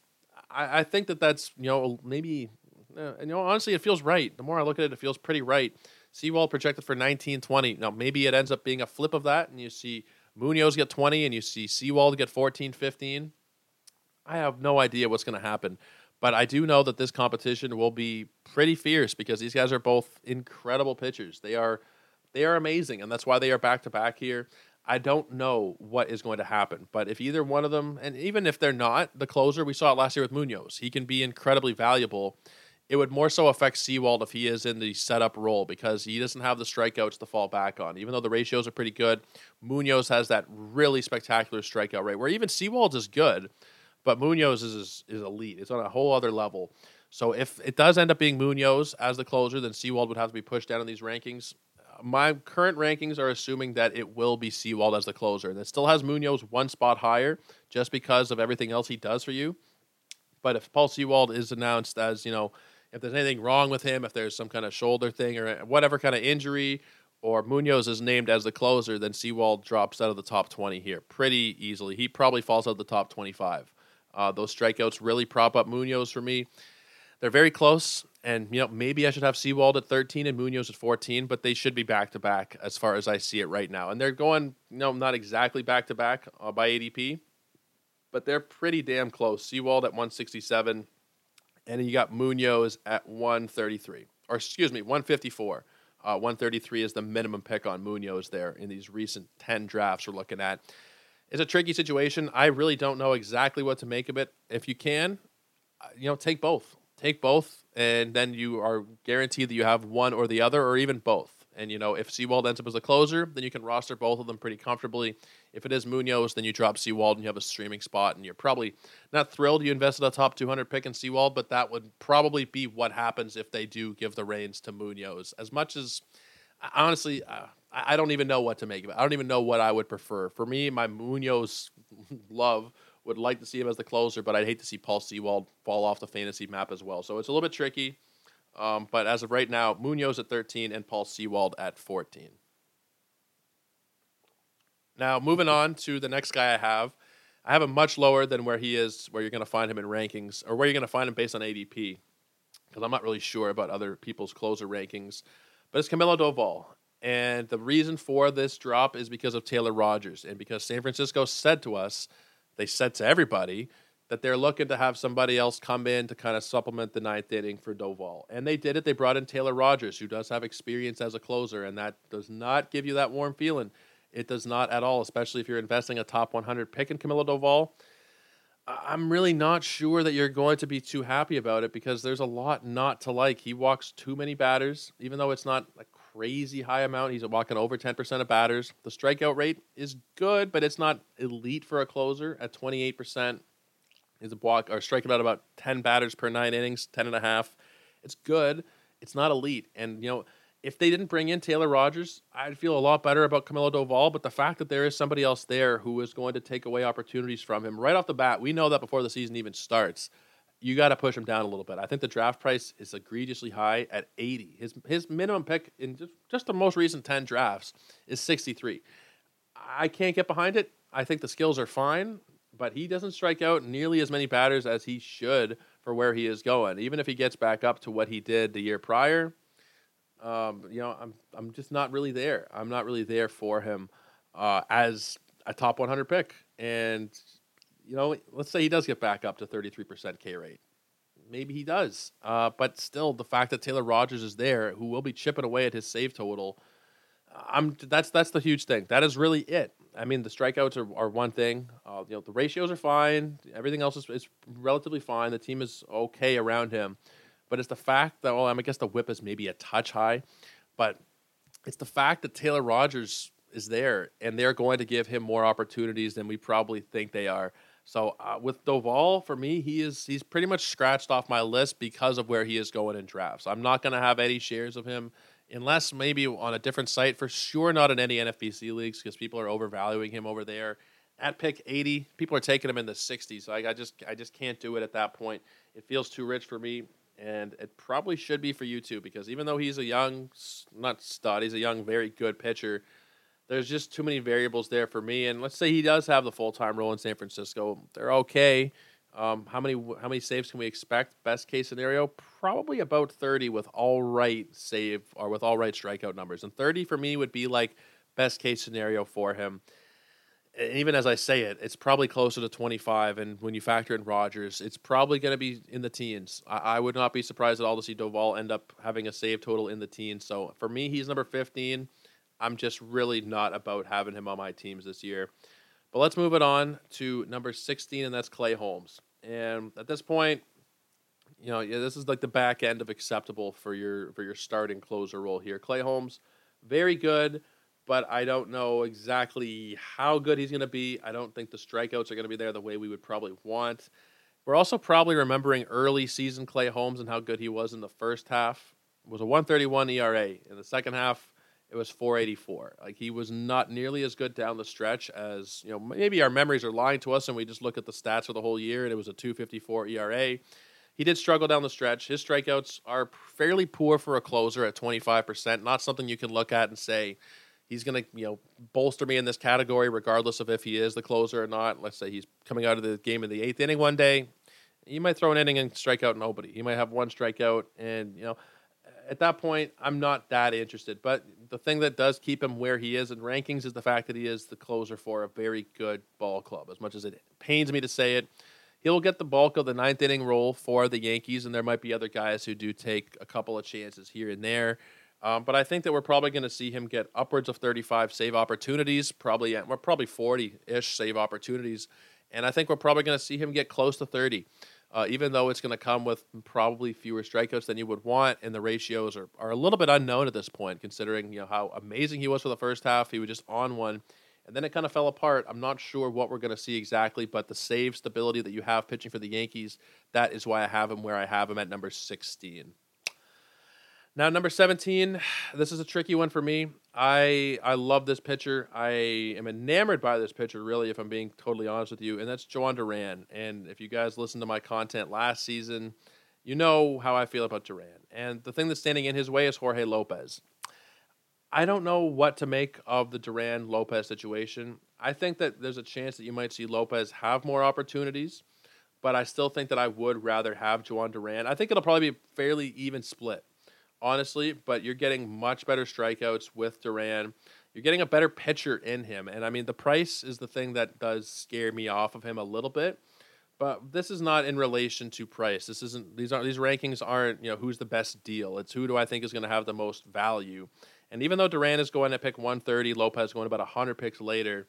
I, I think that that's, you know, maybe, uh, you know, honestly, it feels right. The more I look at it, it feels pretty right. Sewald projected for 19, 20. Now, maybe it ends up being a flip of that, and you see Munoz get 20, and you see Sewald get 14, 15. I have no idea what's going to happen. But I do know that this competition will be pretty fierce because these guys are both incredible pitchers. They are they are amazing, and that's why they are back to back here. I don't know what is going to happen, but if either one of them, and even if they're not the closer, we saw it last year with Munoz, he can be incredibly valuable. It would more so affect Sewald if he is in the setup role because he doesn't have the strikeouts to fall back on. Even though the ratios are pretty good, Munoz has that really spectacular strikeout rate where even Sewald is good, but Munoz is, is elite. It's on a whole other level. So if it does end up being Munoz as the closer, then Sewald would have to be pushed down in these rankings my current rankings are assuming that it will be Sewald as the closer. And it still has Munoz one spot higher just because of everything else he does for you. But if Paul Sewald is announced as, you know, if there's anything wrong with him, if there's some kind of shoulder thing or whatever kind of injury, or Munoz is named as the closer, then Sewald drops out of the top 20 here pretty easily. He probably falls out of the top 25. Uh, those strikeouts really prop up Munoz for me. They're very close, and you know maybe I should have Sewald at 13 and Munoz at 14, but they should be back to back as far as I see it right now. And they're going, you know, not exactly back to back uh, by ADP, but they're pretty damn close. Sewald at 167, and you got Munoz at 133, or excuse me, 154. Uh, 133 is the minimum pick on Munoz there in these recent 10 drafts we're looking at. It's a tricky situation. I really don't know exactly what to make of it. If you can, uh, you know, take both take both, and then you are guaranteed that you have one or the other, or even both. And you know, if Sewald ends up as a closer, then you can roster both of them pretty comfortably. If it is Munoz, then you drop Sewald and you have a streaming spot, and you're probably not thrilled you invested a top 200 pick in Sewald, but that would probably be what happens if they do give the reins to Munoz. As much as honestly, uh, I don't even know what to make of it. I don't even know what I would prefer. For me, my Munoz love would like to see him as the closer, but I'd hate to see Paul Sewald fall off the fantasy map as well. So it's a little bit tricky. Um, but as of right now, Munoz at 13 and Paul Sewald at 14. Now, moving on to the next guy I have. I have him much lower than where he is, where you're going to find him in rankings, or where you're going to find him based on ADP, because I'm not really sure about other people's closer rankings. But it's Camilo Doval. And the reason for this drop is because of Taylor Rogers, and because San Francisco said to us they said to everybody that they're looking to have somebody else come in to kind of supplement the ninth inning for Doval. And they did it. They brought in Taylor Rogers, who does have experience as a closer, and that does not give you that warm feeling. It does not at all, especially if you're investing a top 100 pick in Camilo Doval. I'm really not sure that you're going to be too happy about it because there's a lot not to like. He walks too many batters, even though it's not a crazy high amount. He's walking over 10% of batters. The strikeout rate is good, but it's not elite for a closer at 28%. He's a walk or striking out about 10 batters per nine innings, 10 and a half. It's good. It's not elite. And, you know, if they didn't bring in Taylor Rogers, I'd feel a lot better about Camilo Doval. But the fact that there is somebody else there who is going to take away opportunities from him right off the bat, we know that before the season even starts. You got to push him down a little bit. I think the draft price is egregiously high at 80. His his minimum pick in just, just the most recent 10 drafts is 63. I can't get behind it. I think the skills are fine but he doesn't strike out nearly as many batters as he should for where he is going. Even if he gets back up to what he did the year prior, um, you know, I'm I'm just not really there. I'm not really there for him uh, as a top 100 pick. And you know, let's say he does get back up to 33% K rate. Maybe he does, uh, but still, the fact that Taylor Rogers is there, who will be chipping away at his save total, I'm that's that's the huge thing. That is really it. I mean, the strikeouts are, are one thing. Uh, you know, the ratios are fine. Everything else is, is relatively fine. The team is okay around him, but it's the fact that well, I, I guess the WHIP is maybe a touch high, but it's the fact that Taylor Rogers is there and they're going to give him more opportunities than we probably think they are. So uh, with Doval, for me, he is he's pretty much scratched off my list because of where he is going in drafts. I'm not going to have any shares of him unless maybe on a different site. For sure, not in any NFBC leagues because people are overvaluing him over there. At pick 80, people are taking him in the 60s. So I, I just I just can't do it at that point. It feels too rich for me, and it probably should be for you too because even though he's a young, not stud, he's a young, very good pitcher. There's just too many variables there for me. And let's say he does have the full time role in San Francisco. They're okay. Um, how many how many saves can we expect? Best case scenario, probably about thirty with all right save or with all right strikeout numbers, and thirty for me would be like best case scenario for him. And even as I say it, it's probably closer to twenty five, and when you factor in Rogers, it's probably going to be in the teens. I, I, would not be surprised at all to see Doval end up having a save total in the teens. So for me, he's number fifteen. I'm just really not about having him on my teams this year. But let's move it on to number 16, and that's Clay Holmes. And at this point, you know, yeah, this is like the back end of acceptable for your for your starting closer role here. Clay Holmes, very good, but I don't know exactly how good he's going to be. I don't think the strikeouts are going to be there the way we would probably want. We're also probably remembering early season Clay Holmes and how good he was in the first half. It was a 131 ERA. In the second half, it was 484. Like he was not nearly as good down the stretch as, you know, maybe our memories are lying to us and we just look at the stats for the whole year and it was a 254 ERA. He did struggle down the stretch. His strikeouts are fairly poor for a closer at 25%, not something you can look at and say he's going to, you know, bolster me in this category regardless of if he is the closer or not. Let's say he's coming out of the game in the 8th inning one day, he might throw an inning and strike out nobody. He might have one strikeout and, you know, at that point, I'm not that interested. But the thing that does keep him where he is in rankings is the fact that he is the closer for a very good ball club. As much as it pains me to say it, he'll get the bulk of the ninth inning role for the Yankees, and there might be other guys who do take a couple of chances here and there. Um, but I think that we're probably going to see him get upwards of 35 save opportunities, probably we're probably 40 ish save opportunities, and I think we're probably going to see him get close to 30 uh, even though it's going to come with probably fewer strikeouts than you would want, and the ratios are, are a little bit unknown at this point, considering you know how amazing he was for the first half. He was just on one, and then it kind of fell apart. I'm not sure what we're going to see exactly, but the save stability that you have pitching for the Yankees, that is why I have him where I have him at number 16. Now, number 17, this is a tricky one for me. I I love this pitcher. I am enamored by this pitcher, really, if I'm being totally honest with you, and that's Jhoan Duran. And if you guys listened to my content last season, you know how I feel about Duran. And the thing that's standing in his way is Jorge Lopez. I don't know what to make of the Duran Lopez situation. I think that there's a chance that you might see Lopez have more opportunities, but I still think that I would rather have Jhoan Duran. I think it'll probably be a fairly even split honestly, but you're getting much better strikeouts with Duran. You're getting a better pitcher in him. And I mean, the price is the thing that does scare me off of him a little bit. But this is not in relation to price. This isn't these aren't these rankings aren't, you know, who's the best deal. It's who do I think is going to have the most value. And even though Duran is going to pick 130, Lopez going about 100 picks later,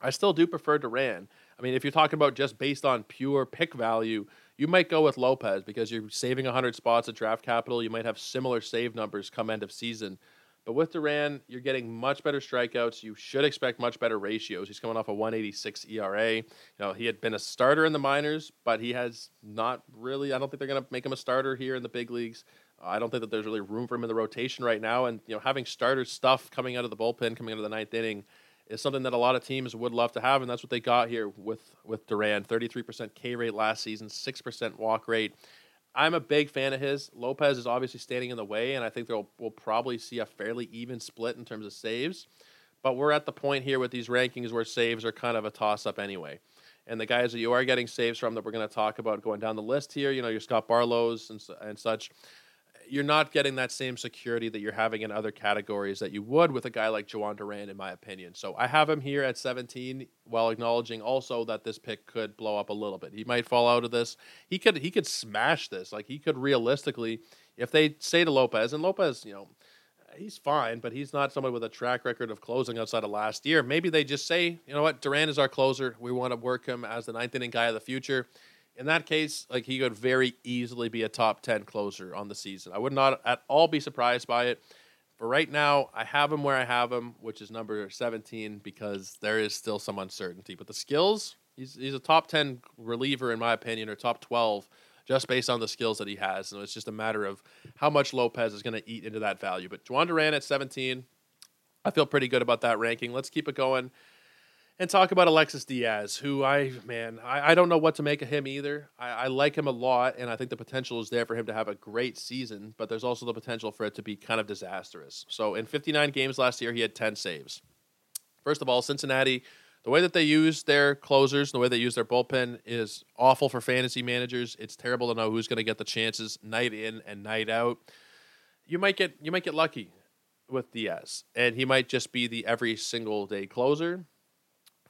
I still do prefer Duran. I mean, if you're talking about just based on pure pick value, you might go with Lopez because you're saving 100 spots at draft capital. You might have similar save numbers come end of season. But with Duran, you're getting much better strikeouts. You should expect much better ratios. He's coming off a 186 ERA. You know, he had been a starter in the minors, but he has not really. I don't think they're going to make him a starter here in the big leagues. I don't think that there's really room for him in the rotation right now. And you know, having starter stuff coming out of the bullpen, coming out of the ninth inning, is something that a lot of teams would love to have, and that's what they got here with with Duran. 33% K rate last season, 6% walk rate. I'm a big fan of his. Lopez is obviously standing in the way, and I think we'll, we'll probably see a fairly even split in terms of saves. But we're at the point here with these rankings where saves are kind of a toss up anyway. And the guys that you are getting saves from that we're going to talk about going down the list here, you know, your Scott Barlows and, and such, you're not getting that same security that you're having in other categories that you would with a guy like Jhoan Duran, in my opinion. So I have him here at 17, while acknowledging also that this pick could blow up a little bit. He might fall out of this. He could he could smash this. Like he could realistically, if they say to Lopez, and Lopez, you know, he's fine, but he's not somebody with a track record of closing outside of last year. Maybe they just say, you know what, Duran is our closer. We want to work him as the ninth inning guy of the future in that case, like he could very easily be a top 10 closer on the season. I would not at all be surprised by it. For right now, I have him where I have him, which is number 17, because there is still some uncertainty. But the skills, he's, he's a top 10 reliever, in my opinion, or top 12, just based on the skills that he has. And it's just a matter of how much Lopez is going to eat into that value. But Jhoan Duran at 17, I feel pretty good about that ranking. Let's keep it going and talk about Alexis Diaz, who I man, I, I don't know what to make of him either. I, I, like him a lot, and I think the potential is there for him to have a great season, but there's also the potential for it to be kind of disastrous. So in 59 games last year, he had 10 saves. First of all, Cincinnati, the way that they use their closers, the way they use their bullpen is awful for fantasy managers. It's terrible to know who's going to get the chances night in and night out. You might get you might get lucky with Diaz, and he might just be the every single day closer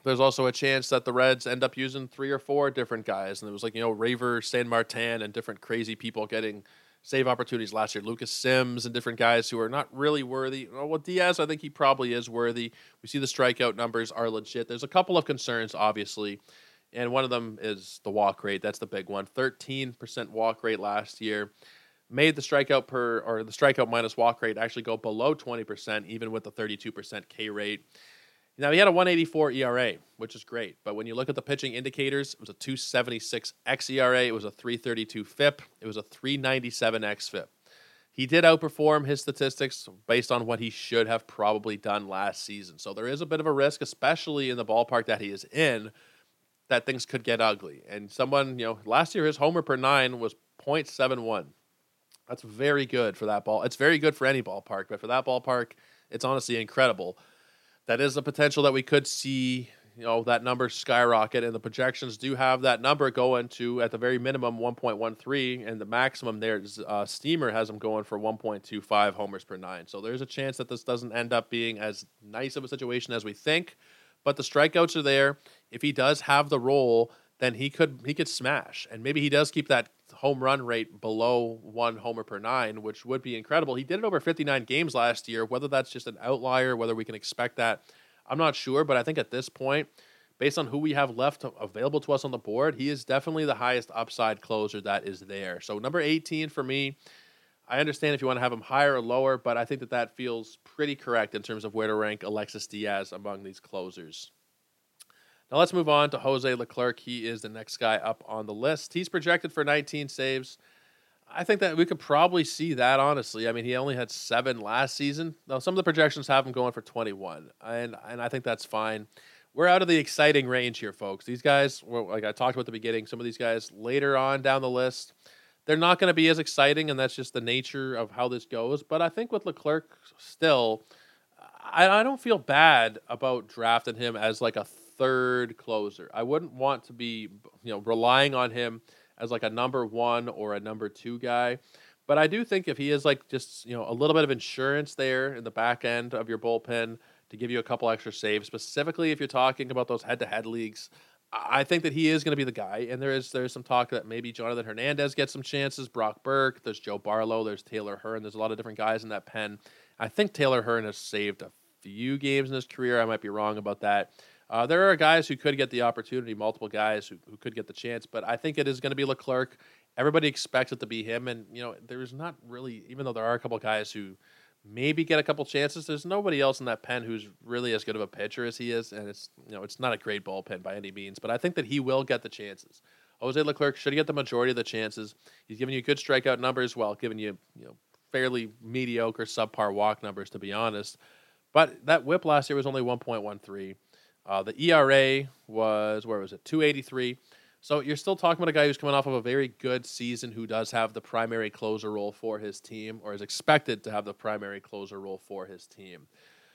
there's also a chance that the Reds end up using three or four different guys. And it was like, you know, Reiver, Sanmartin, and different crazy people getting save opportunities last year. Lucas Sims and different guys who are not really worthy. Oh, well, Diaz, I think he probably is worthy. We see the strikeout numbers are legit. There's a couple of concerns, obviously. And one of them is the walk rate. That's the big one. 13% walk rate last year. Made the strikeout per or the strikeout minus walk rate actually go below 20%, even with the 32% K rate. Now he had a 184 ERA, which is great, but when you look at the pitching indicators, it was a 276 xERA, it was a 332 FIP, it was a 397 xFIP. He did outperform his statistics based on what he should have probably done last season. So there is a bit of a risk, especially in the ballpark that he is in, that things could get ugly. And someone, you know, last year his homer per nine was 0.71. That's very good for that ball. It's very good for any ballpark, but for that ballpark, it's honestly incredible that is the potential that we could see you know that number skyrocket and the projections do have that number going to at the very minimum 1.13 and the maximum there uh, steamer has them going for 1.25 homers per nine. So there's a chance that this doesn't end up being as nice of a situation as we think but the strikeouts are there. If he does have the role then he could he could smash and maybe he does keep that home run rate below one homer per nine, which would be incredible. He did it over 59 games last year. Whether that's just an outlier, whether we can expect that, I'm not sure. But I think at this point, based on who we have left available to us on the board, he is definitely the highest upside closer that is there. So number 18 for me. I understand if you want to have him higher or lower, but I think that that feels pretty correct in terms of where to rank Alexis Diaz among these closers. Now let's move on to Jose Leclerc. He is the next guy up on the list. He's projected for 19 saves. I think that we could probably see that honestly. I mean, he only had seven last season. Now, some of the projections have him going for 21, and and I think that's fine. We're out of the exciting range here, folks. These guys, like I talked about at the beginning, some of these guys later on down the list, they're not going to be as exciting, and that's just the nature of how this goes. But I think with Leclerc, still, I, I don't feel bad about drafting him as like a third closer. I wouldn't want to be, you know, relying on him as like a number one or a number two guy. But I do think if he is like just, you know, a little bit of insurance there in the back end of your bullpen to give you a couple extra saves, specifically if you're talking about those head to head leagues, I think that he is going to be the guy, and there is there's some talk that maybe Jonathan Hernandez gets some chances. Brock Burke, there's Joe Barlow, there's Taylor Hearn. There's a lot of different guys in that pen. I think Taylor Hearn has saved a few games in his career. I might be wrong about that. Uh, there are guys who could get the opportunity, multiple guys who, who could get the chance, but I think it is going to be Leclerc. Everybody expects it to be him, and you know there's not really, even though there are a couple guys who maybe get a couple chances. There's nobody else in that pen who's really as good of a pitcher as he is, and it's you know it's not a great bullpen by any means, but I think that he will get the chances. Jose Leclerc should get the majority of the chances. He's giving you good strikeout numbers while giving you you know fairly mediocre subpar walk numbers to be honest. But that WHIP last year was only 1.13. Uh, the ERA was where was it? 283. So you're still talking about a guy who's coming off of a very good season who does have the primary closer role for his team or is expected to have the primary closer role for his team.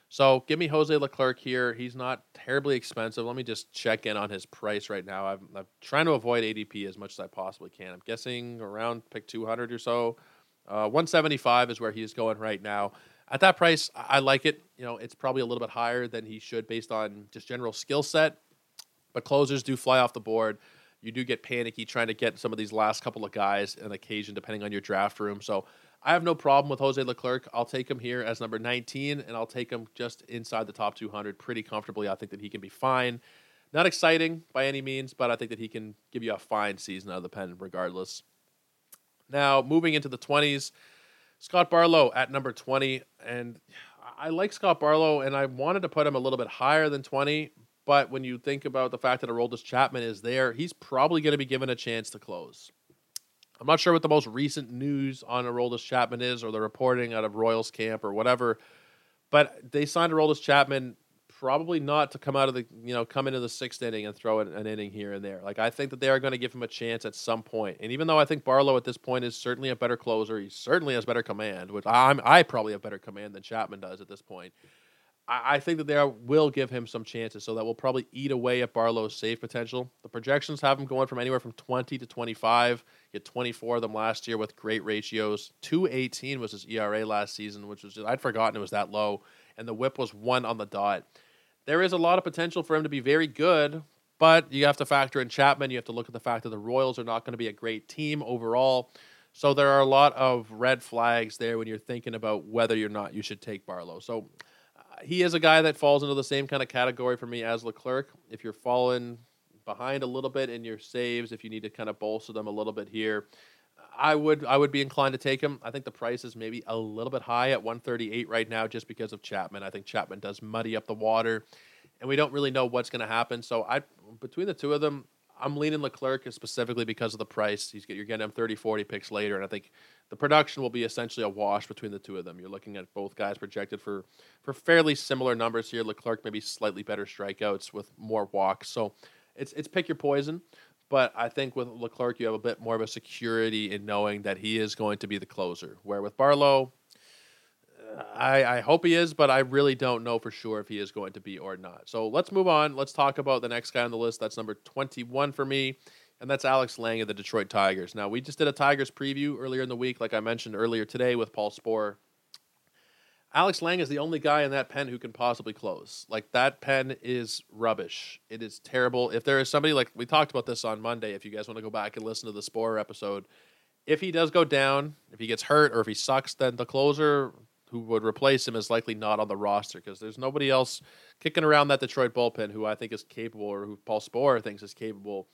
So give me Jose Leclerc here. He's not terribly expensive. Let me just check in on his price right now. I'm, I'm trying to avoid ADP as much as I possibly can. I'm guessing around pick 200 or so. Uh, 175 is where he's going right now. At that price, I like it. You know, it's probably a little bit higher than he should based on just general skill set, but closers do fly off the board you do get panicky trying to get some of these last couple of guys an occasion, depending on your draft room. So I have no problem with Jose Leclerc. I'll take him here as number 19, and I'll take him just inside the top 200 pretty comfortably. I think that he can be fine. Not exciting by any means, but I think that he can give you a fine season out of the pen regardless. Now, moving into the 20s, Scott Barlow at number 20. And I like Scott Barlow, and I wanted to put him a little bit higher than 20, but when you think about the fact that Aroldis Chapman is there, he's probably going to be given a chance to close. I'm not sure what the most recent news on Aroldis Chapman is, or the reporting out of Royals camp, or whatever. But they signed Aroldis Chapman probably not to come out of the you know come into the sixth inning and throw an, an inning here and there. Like I think that they are going to give him a chance at some point. And even though I think Barlow at this point is certainly a better closer, he certainly has better command. Which I'm I probably have better command than Chapman does at this point. I, think that they will give him some chances, so that will probably eat away at Barlow's save potential. The projections have him going from anywhere from 20 to 25. He had 24 of them last year with great ratios. 218 was his ERA last season, which was just, I'd forgotten it was that low, and the whip was one on the dot. There is a lot of potential for him to be very good, but you have to factor in Chapman. You have to look at the fact that the Royals are not going to be a great team overall. So there are a lot of red flags there when you're thinking about whether or not you should take Barlow. So uh, he is a guy that falls into the same kind of category for me as Leclerc. If you're falling behind a little bit in your saves, if you need to kind of bolster them a little bit here, I would I would be inclined to take him. I think the price is maybe a little bit high at 138 right now just because of Chapman. I think Chapman does muddy up the water and we don't really know what's going to happen. So I between the two of them, I'm leaning Leclerc specifically because of the price. He's you're getting him 30 40 picks later and I think the production will be essentially a wash between the two of them. You're looking at both guys projected for for fairly similar numbers here. Leclerc maybe slightly better strikeouts with more walks. So it's it's pick your poison. But I think with Leclerc, you have a bit more of a security in knowing that he is going to be the closer. Where with Barlow, I, I hope he is, but I really don't know for sure if he is going to be or not. So let's move on. Let's talk about the next guy on the list. That's number 21 for me and that's Alex Lange of the Detroit Tigers. Now, we just did a Tigers preview earlier in the week, like I mentioned earlier today with Paul Sporer. Alex Lange is the only guy in that pen who can possibly close. Like, that pen is rubbish. It is terrible. If there is somebody, like we talked about this on Monday, if you guys want to go back and listen to the Sporer episode, if he does go down, if he gets hurt, or if he sucks, then the closer who would replace him is likely not on the roster because there's nobody else kicking around that Detroit bullpen who I think is capable or who Paul Sporer thinks is capable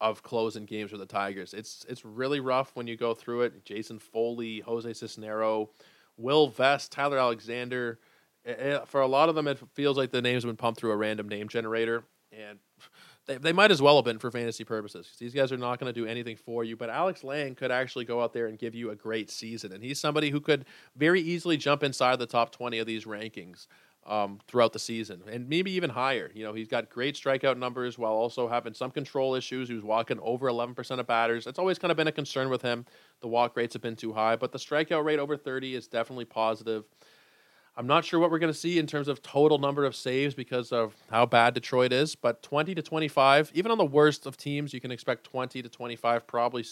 of closing games for the Tigers. It's it's really rough when you go through it. Jason Foley, Jose Cisnero, Will Vest, Tyler Alexander. Eh, eh, for a lot of them, it feels like the names have been pumped through a random name generator, and they, they might as well have been for fantasy purposes. because These guys are not going to do anything for you, but Alex Lange could actually go out there and give you a great season, and he's somebody who could very easily jump inside the top twenty of these rankings um, throughout the season, and maybe even higher. You know, he's got great strikeout numbers while also having some control issues. He was walking over 11% of batters. That's always kind of been a concern with him. The walk rates have been too high, but the strikeout rate over 30 is definitely positive. I'm not sure what we're going to see in terms of total number of saves because of how bad Detroit is, but 20 to 25, even on the worst of teams, you can expect 20 to 25 probably.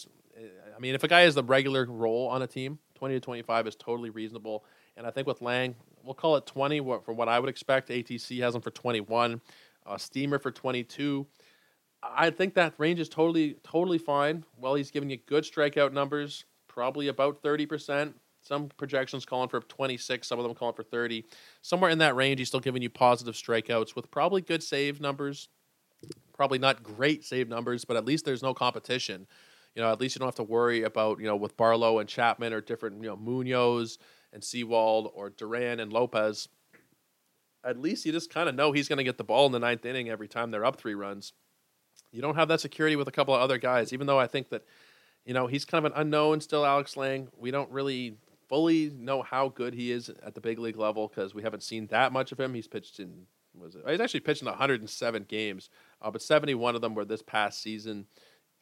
I mean, if a guy has the regular role on a team, 20 to 25 is totally reasonable. And I think with Lange, we'll call it 20 for what I would expect. ATC has them for 21, uh, Steamer for 22. I think that range is totally totally fine. Well, he's giving you good strikeout numbers, probably about thirty percent. Some projections calling for 26, some of them calling for 30. Somewhere in that range, he's still giving you positive strikeouts with probably good save numbers. Probably not great save numbers, but at least there's no competition. You know, at least you don't have to worry about, you know, with Barlow and Chapman or different, you know, Munoz and Sewald or Duran and Lopez. At least you just kind of know he's going to get the ball in the ninth inning every time they're up three runs. You don't have that security with a couple of other guys, even though I think that, you know, he's kind of an unknown still, Alex Lange. We don't really fully know how good he is at the big league level because we haven't seen that much of him. He's pitched in was it? He's actually pitched in 107 games, uh, but 71 of them were this past season.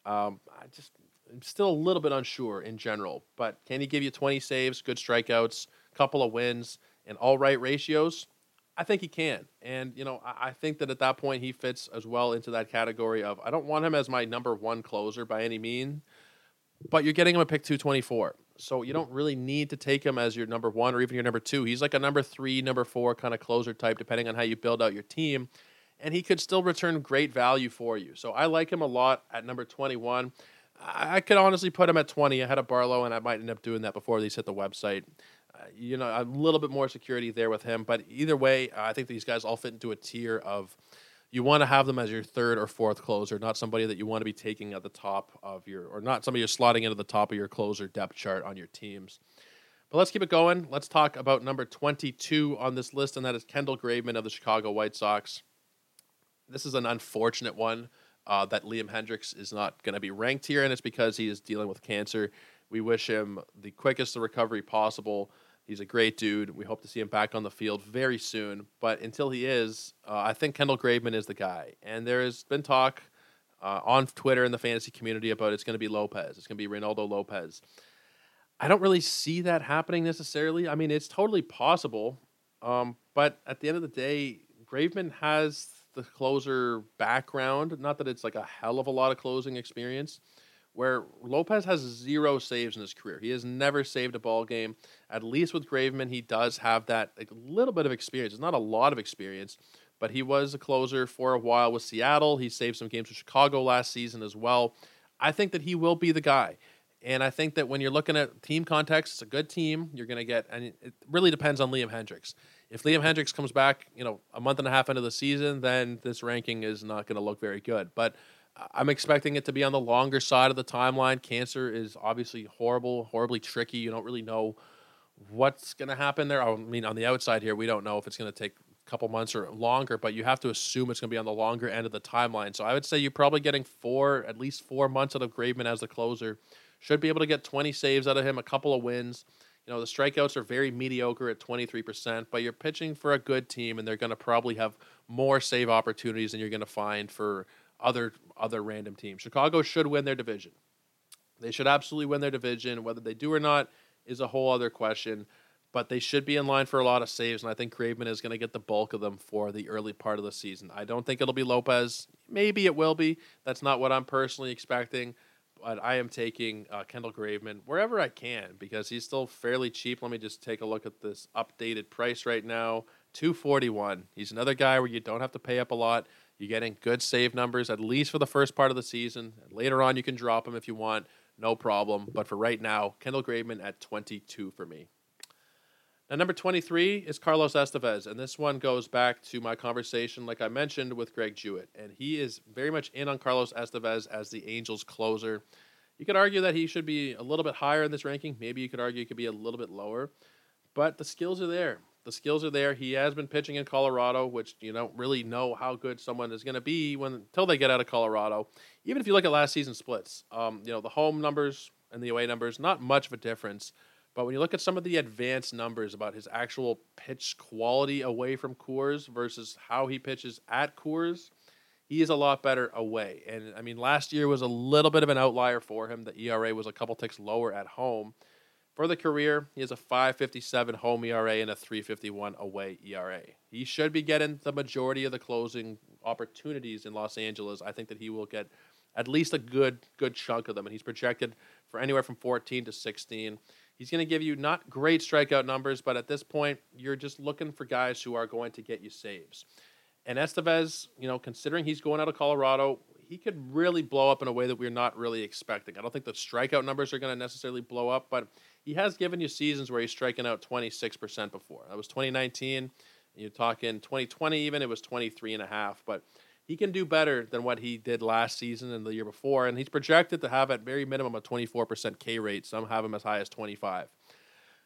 Um, I just I'm still a little bit unsure in general, but can he give you 20 saves, good strikeouts, couple of wins, and all right ratios? I think he can. And, you know, I, I think that at that point he fits as well into that category of I don't want him as my number one closer by any mean, but you're getting him a pick 224. So you don't really need to take him as your number one or even your number two. He's like a number three, number four kind of closer type, depending on how you build out your team. And he could still return great value for you. So I like him a lot at number 21. I could honestly put him at 20 ahead of Barlow, and I might end up doing that before these hit the website. Uh, you know, a little bit more security there with him. But either way, I think these guys all fit into a tier of you want to have them as your third or fourth closer, not somebody that you want to be taking at the top of your, or not somebody you're slotting into the top of your closer depth chart on your teams. But let's keep it going. Let's talk about number 22 on this list, and that is Kendall Graveman of the Chicago White Sox. This is an unfortunate one uh, that Liam Hendriks is not going to be ranked here, and it's because he is dealing with cancer. We wish him the quickest recovery possible. He's a great dude. We hope to see him back on the field very soon. But until he is, uh, I think Kendall Graveman is the guy. And there has been talk uh, on Twitter in the fantasy community about it's going to be Lopez. It's going to be Reynaldo Lopez. I don't really see that happening necessarily. I mean, it's totally possible. Um, but at the end of the day, Graveman has the closer background. Not that it's like a hell of a lot of closing experience where Lopez has zero saves in his career. He has never saved a ball game. At least with Graveman, he does have that a little bit of experience. It's not a lot of experience, but he was a closer for a while with Seattle. He saved some games with Chicago last season as well. I think that he will be the guy. And I think that when you're looking at team context, it's a good team. You're going to get, and it really depends on Liam Hendriks. If Liam Hendriks comes back, you know, a month and a half into the season, then this ranking is not going to look very good. But I'm expecting it to be on the longer side of the timeline. Cancer is obviously horrible, horribly tricky. You don't really know what's going to happen there. I mean, on the outside here, we don't know if it's going to take a couple months or longer, but you have to assume it's going to be on the longer end of the timeline. So I would say you're probably getting four, at least four months out of Graveman as the closer. Should be able to get 20 saves out of him, a couple of wins. You know, the strikeouts are very mediocre at 23%, but you're pitching for a good team, and they're going to probably have more save opportunities than you're going to find for other other random teams. Chicago should win their division. They should absolutely win their division. Whether they do or not is a whole other question. But they should be in line for a lot of saves, and I think Graveman is going to get the bulk of them for the early part of the season. I don't think it'll be Lopez. Maybe it will be. That's not what I'm personally expecting. But I am taking uh, Kendall Graveman wherever I can because he's still fairly cheap. Let me just take a look at this updated price right now. 241. He's another guy where you don't have to pay up a lot. You're getting good save numbers, at least for the first part of the season. Later on, you can drop them if you want, no problem. But for right now, Kendall Graveman at 22 for me. Now, number 23 is Carlos Estevez, and this one goes back to my conversation, like I mentioned, with Greg Jewett. And he is very much in on Carlos Estevez as the Angels closer. You could argue that he should be a little bit higher in this ranking. Maybe you could argue he could be a little bit lower. But the skills are there. The skills are there. He has been pitching in Colorado, which you don't really know how good someone is going to be when until they get out of Colorado. Even if you look at last season splits, um, you know the home numbers and the away numbers, not much of a difference. But when you look at some of the advanced numbers about his actual pitch quality away from Coors versus how he pitches at Coors, he is a lot better away. And I mean, last year was a little bit of an outlier for him. The ERA was a couple ticks lower at home. For the career, he has a 557 home ERA and a 351 away ERA. He should be getting the majority of the closing opportunities in Los Angeles. I think that he will get at least a good good chunk of them and he's projected for anywhere from 14 to 16. He's going to give you not great strikeout numbers, but at this point, you're just looking for guys who are going to get you saves. And Estevez, you know, considering he's going out of Colorado, he could really blow up in a way that we're not really expecting. I don't think the strikeout numbers are going to necessarily blow up, but he has given you seasons where he's striking out 26% before. That was 2019. You're talking 2020 even, it was 23 and a half, but he can do better than what he did last season and the year before, and he's projected to have at very minimum a 24% K rate. Some have him as high as 25.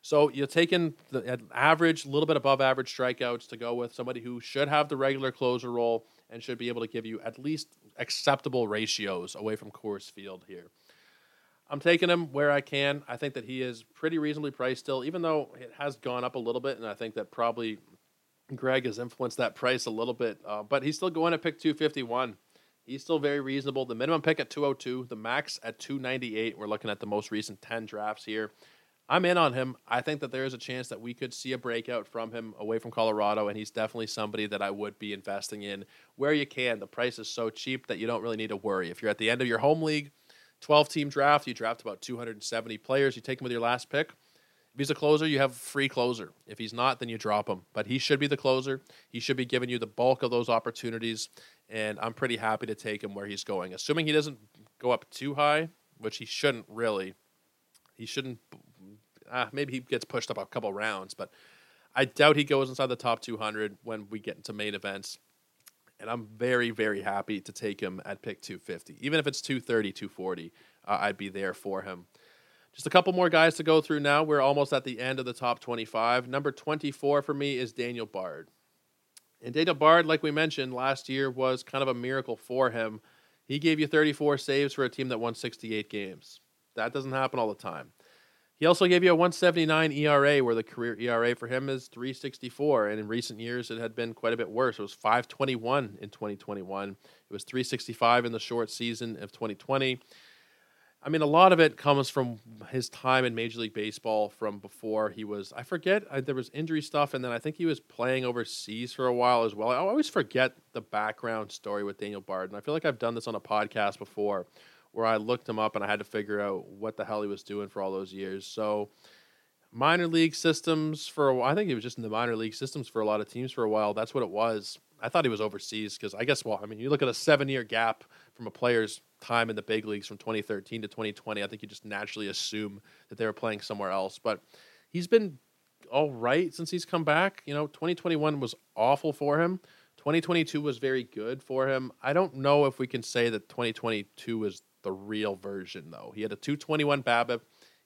So you're taking the average, a little bit above average strikeouts to go with somebody who should have the regular closer role and should be able to give you at least acceptable ratios away from Coors Field here. I'm taking him where I can. I think that he is pretty reasonably priced still, even though it has gone up a little bit, and I think that probably Greg has influenced that price a little bit. Uh, but he's still going at pick 251. He's still very reasonable. The minimum pick at 202, the max at 298. We're looking at the most recent 10 drafts here. I'm in on him. I think that there is a chance that we could see a breakout from him away from Colorado, and he's definitely somebody that I would be investing in where you can. The price is so cheap that you don't really need to worry. If you're at the end of your home league, 12 team draft, you draft about 270 players, you take him with your last pick. If he's a closer, you have free closer. If he's not, then you drop him. But he should be the closer. He should be giving you the bulk of those opportunities, and I'm pretty happy to take him where he's going. Assuming he doesn't go up too high, which he shouldn't really. He shouldn't uh, maybe he gets pushed up a couple rounds, but I doubt he goes inside the top 200 when we get into main events. And I'm very, very happy to take him at pick 250. Even if it's 230, 240, uh, I'd be there for him. Just a couple more guys to go through now. We're almost at the end of the top 25. Number 24 for me is Daniel Bard. And Daniel Bard, like we mentioned, last year was kind of a miracle for him. He gave you 34 saves for a team that won 68 games. That doesn't happen all the time. He also gave you a 179 ERA, where the career ERA for him is 364. And in recent years, it had been quite a bit worse. It was 521 in 2021. It was 365 in the short season of 2020. I mean, a lot of it comes from his time in Major League Baseball from before he was, I forget, I, there was injury stuff, and then I think he was playing overseas for a while as well. I always forget the background story with Daniel Bard, and I feel like I've done this on a podcast before where I looked him up and I had to figure out what the hell he was doing for all those years. So minor league systems for a while. I think he was just in the minor league systems for a lot of teams for a while. That's what it was. I thought he was overseas because I guess, well, I mean, you look at a seven year gap from a player's time in the big leagues from 2013 to 2020. I think you just naturally assume that they were playing somewhere else. But he's been all right since he's come back. You know, 2021 was awful for him. 2022 was very good for him. I don't know if we can say that 2022 was the real version, though. He had a 221 BABIP.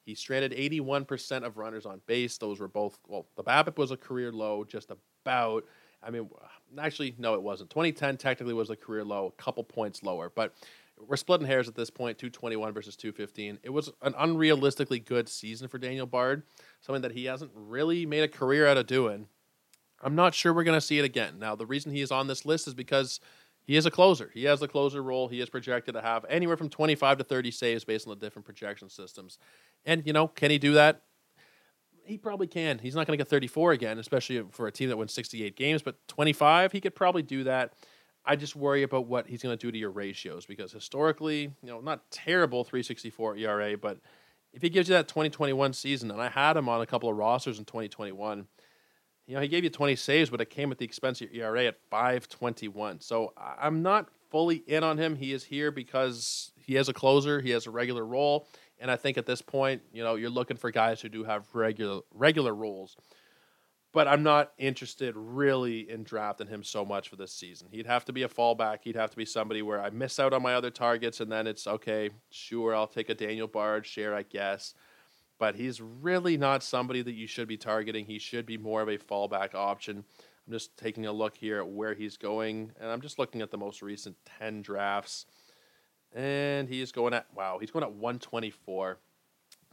He stranded 81% of runners on base. Those were both, well, the BABIP was a career low, just about. I mean, actually, no, it wasn't. 2010 technically was a career low, a couple points lower, but we're splitting hairs at this point 221 versus 215. It was an unrealistically good season for Daniel Bard, something that he hasn't really made a career out of doing. I'm not sure we're going to see it again. Now, the reason he is on this list is because he is a closer. He has the closer role. He is projected to have anywhere from 25 to 30 saves based on the different projection systems. And, you know, can he do that? He probably can. He's not going to get 34 again, especially for a team that wins 68 games, but 25, he could probably do that. I just worry about what he's going to do to your ratios because historically, you know, not terrible 364 ERA, but if he gives you that 2021 season, and I had him on a couple of rosters in 2021, you know, he gave you 20 saves, but it came at the expense of your ERA at 521. So I'm not fully in on him. He is here because he has a closer, he has a regular role, and I think at this point, you know, you're looking for guys who do have regular regular roles. But I'm not interested really in drafting him so much for this season. He'd have to be a fallback. He'd have to be somebody where I miss out on my other targets, and then it's okay. Sure, I'll take a Daniel Bard share, I guess but he's really not somebody that you should be targeting. He should be more of a fallback option. I'm just taking a look here at where he's going, and I'm just looking at the most recent 10 drafts. And he is going at, wow, he's going at 124.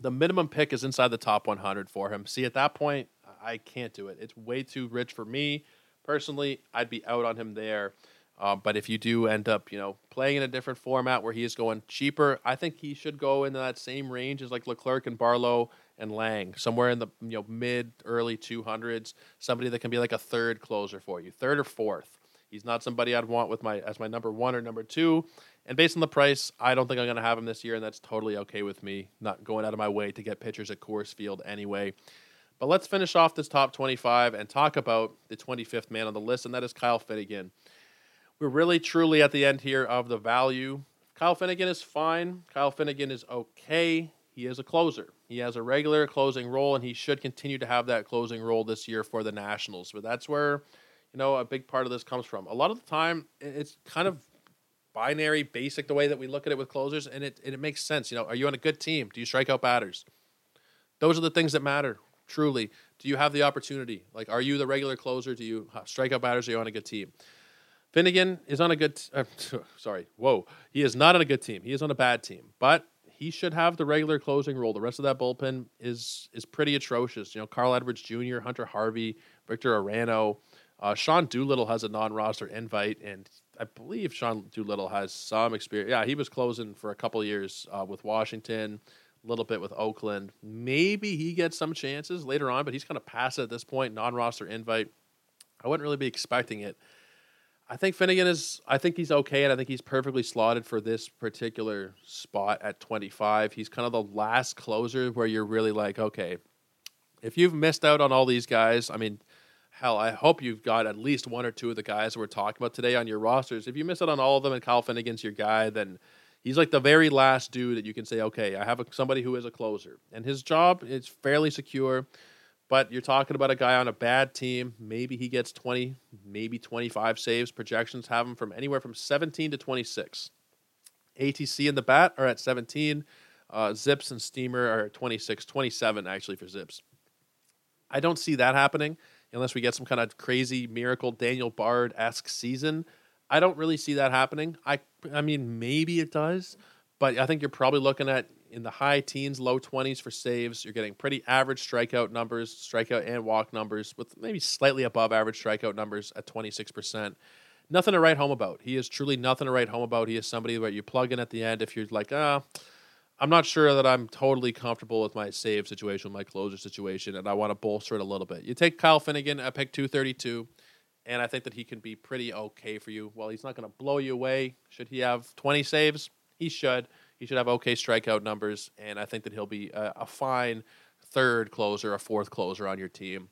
The minimum pick is inside the top 100 for him. See, at that point, I can't do it. It's way too rich for me. Personally, I'd be out on him there. Um, but if you do end up, you know, playing in a different format where he is going cheaper, I think he should go into that same range as like Leclerc and Barlow and Lange, somewhere in the you know mid early two hundreds. Somebody that can be like a third closer for you, third or fourth. He's not somebody I'd want with my as my number one or number two. And based on the price, I don't think I'm going to have him this year, and that's totally okay with me. Not going out of my way to get pitchers at Coors Field anyway. But let's finish off this top 25 and talk about the 25th man on the list, and that is Kyle Finnegan We're really truly at the end here of the value. Kyle Finnegan is fine. Kyle Finnegan is okay. He is a closer. He has a regular closing role, and he should continue to have that closing role this year for the Nationals. But that's where, you know, a big part of this comes from. A lot of the time, it's kind of binary, basic the way that we look at it with closers, and it, and it makes sense. You know, are you on a good team? Do you strike out batters? Those are the things that matter, truly. Do you have the opportunity? Like, are you the regular closer? Do you strike out batters? Are you on a good team? Finnegan is on a good. Uh, sorry, whoa. He is not on a good team. He is on a bad team, but he should have the regular closing role. The rest of that bullpen is is pretty atrocious. You know, Carl Edwards Jr., Hunter Harvey, Victor Arano, uh, Sean Doolittle has a non-roster invite, and I believe Sean Doolittle has some experience. Yeah, he was closing for a couple years uh, with Washington, a little bit with Oakland. Maybe he gets some chances later on, but he's kind of past it at this point. Non-roster invite. I wouldn't really be expecting it. I think Finnegan is. I think he's okay, and I think he's perfectly slotted for this particular spot at 25. He's kind of the last closer where you're really like, okay, if you've missed out on all these guys, I mean, hell, I hope you've got at least one or two of the guys we're talking about today on your rosters. If you miss out on all of them and Kyle Finnegan's your guy, then he's like the very last dude that you can say, okay, I have a, somebody who is a closer, and his job is fairly secure. But you're talking about a guy on a bad team. Maybe he gets 20, maybe 25 saves. Projections have him from anywhere from 17 to 26. ATC and the bat are at 17. Uh, Zips and Steamer are at 26, 27 actually for Zips. I don't see that happening unless we get some kind of crazy miracle Daniel Bard esque season. I don't really see that happening. I I mean maybe it does, but I think you're probably looking at in the high teens, low 20s for saves. You're getting pretty average strikeout numbers, strikeout and walk numbers, with maybe slightly above average strikeout numbers at 26%. Nothing to write home about. He is truly nothing to write home about. He is somebody that you plug in at the end if you're like, ah, I'm not sure that I'm totally comfortable with my save situation, my closer situation, and I want to bolster it a little bit. You take Kyle Finnegan at pick 232, and I think that he can be pretty okay for you. Well, he's not going to blow you away. Should he have 20 saves? He should. He should have okay strikeout numbers, and I think that he'll be a, a fine third closer, a fourth closer on your team.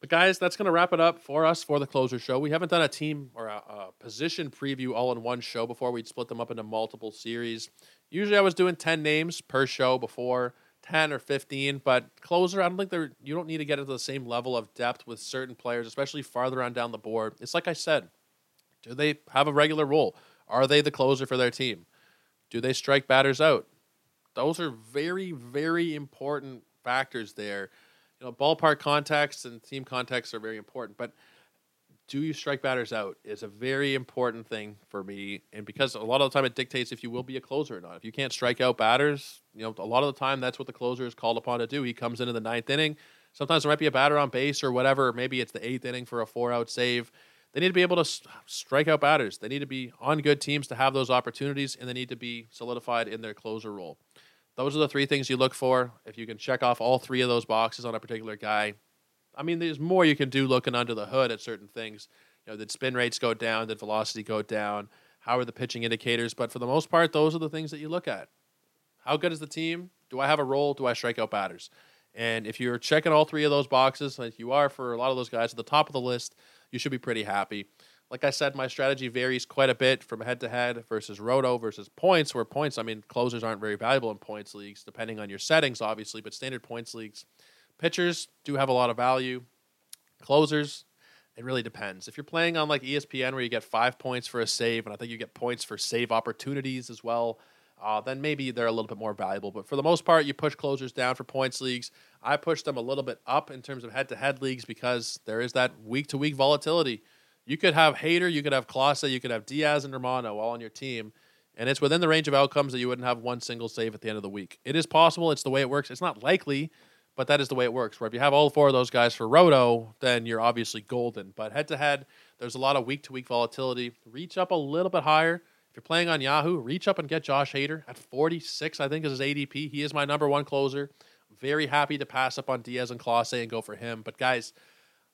But guys, that's going to wrap it up for us for the closer show. We haven't done a team or a, a, position preview all in one show before. We'd split them up into multiple series. Usually, I was doing ten names per show before, ten or fifteen. But closer, I don't think they're. You don't need to get into the same level of depth with certain players, especially farther on down the board. It's like I said. Do they have a regular role? Are they the closer for their team? Do they strike batters out? Those are very, very important factors there. You know, ballpark context and team context are very important, but do you strike batters out is a very important thing for me. And because a lot of the time it dictates if you will be a closer or not. If you can't strike out batters, you know, a lot of the time that's what the closer is called upon to do. He comes into the ninth inning. Sometimes there might be a batter on base or whatever. Maybe it's the eighth inning for a four out save. They need to be able to strike out batters. They need to be on good teams to have those opportunities, and they need to be solidified in their closer role. Those are the three things you look for. If you can check off all three of those boxes on a particular guy, I mean, there's more you can do looking under the hood at certain things. You know, did spin rates go down? Did velocity go down? How are the pitching indicators? But for the most part, those are the things that you look at. How good is the team? Do I have a role? Do I strike out batters? And if you're checking all three of those boxes, like you are for a lot of those guys at the top of the list, you should be pretty happy. Like I said, my strategy varies quite a bit from head to head versus roto versus points, where points, I mean, closers aren't very valuable in points leagues, depending on your settings, obviously, but standard points leagues, pitchers do have a lot of value. Closers, it really depends. If you're playing on like ESPN where you get five points for a save, and I think you get points for save opportunities as well, uh, then maybe they're a little bit more valuable. But for the most part, you push closers down for points leagues. I push them a little bit up in terms of head to head leagues because there is that week to week volatility. You could have Hader, you could have Clase, you could have Diaz and Romano all on your team, and it's within the range of outcomes that you wouldn't have one single save at the end of the week. It is possible. It's the way it works. It's not likely, but that is the way it works. Where if you have all four of those guys for Roto, then you're obviously golden. But head to head, there's a lot of week to week volatility. Reach up a little bit higher If you're playing on Yahoo, reach up and get Josh Hader at 46, I think is his ADP. He is my number one closer. Very happy to pass up on Diaz and Clase and go for him. But guys,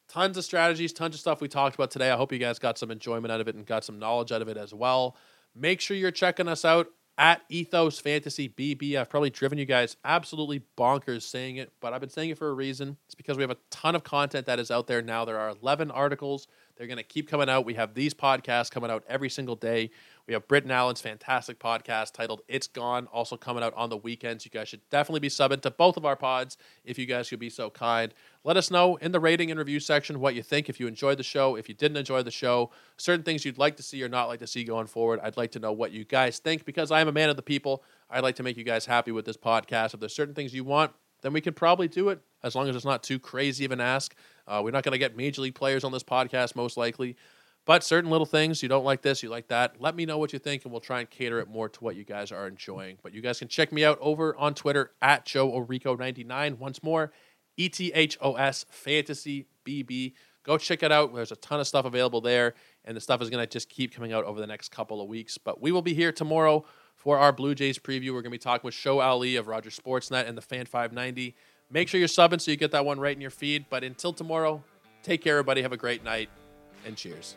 tons of strategies, tons of stuff we talked about today. I hope you guys got some enjoyment out of it and got some knowledge out of it as well. Make sure you're checking us out at Ethos Fantasy BB. I've probably driven you guys absolutely bonkers saying it, but I've been saying it for a reason. It's because we have a ton of content that is out there now. There are 11 articles. They're going to keep coming out. We have these podcasts coming out every single day. We have Britton Allen's fantastic podcast titled It's Gone, also coming out on the weekends. You guys should definitely be subbing to both of our pods if you guys could be so kind. Let us know in the rating and review section what you think. If you enjoyed the show, if you didn't enjoy the show, certain things you'd like to see or not like to see going forward. I'd like to know what you guys think because I am a man of the people. I'd like to make you guys happy with this podcast. If there's certain things you want, then we can probably do it as long as it's not too crazy of an ask. Uh, we're not going to get major league players on this podcast, most likely. But certain little things, you don't like this, you like that, let me know what you think, and we'll try and cater it more to what you guys are enjoying. But you guys can check me out over on Twitter at Joe Orico99. Once more, E T H O S Fantasy BB. Go check it out. There's a ton of stuff available there, and the stuff is going to just keep coming out over the next couple of weeks. But we will be here tomorrow for our Blue Jays preview. We're going to be talking with Show Ali of Roger Sportsnet and the Fan 590. Make sure you're subbing so you get that one right in your feed. But until tomorrow, take care, everybody. Have a great night, and cheers.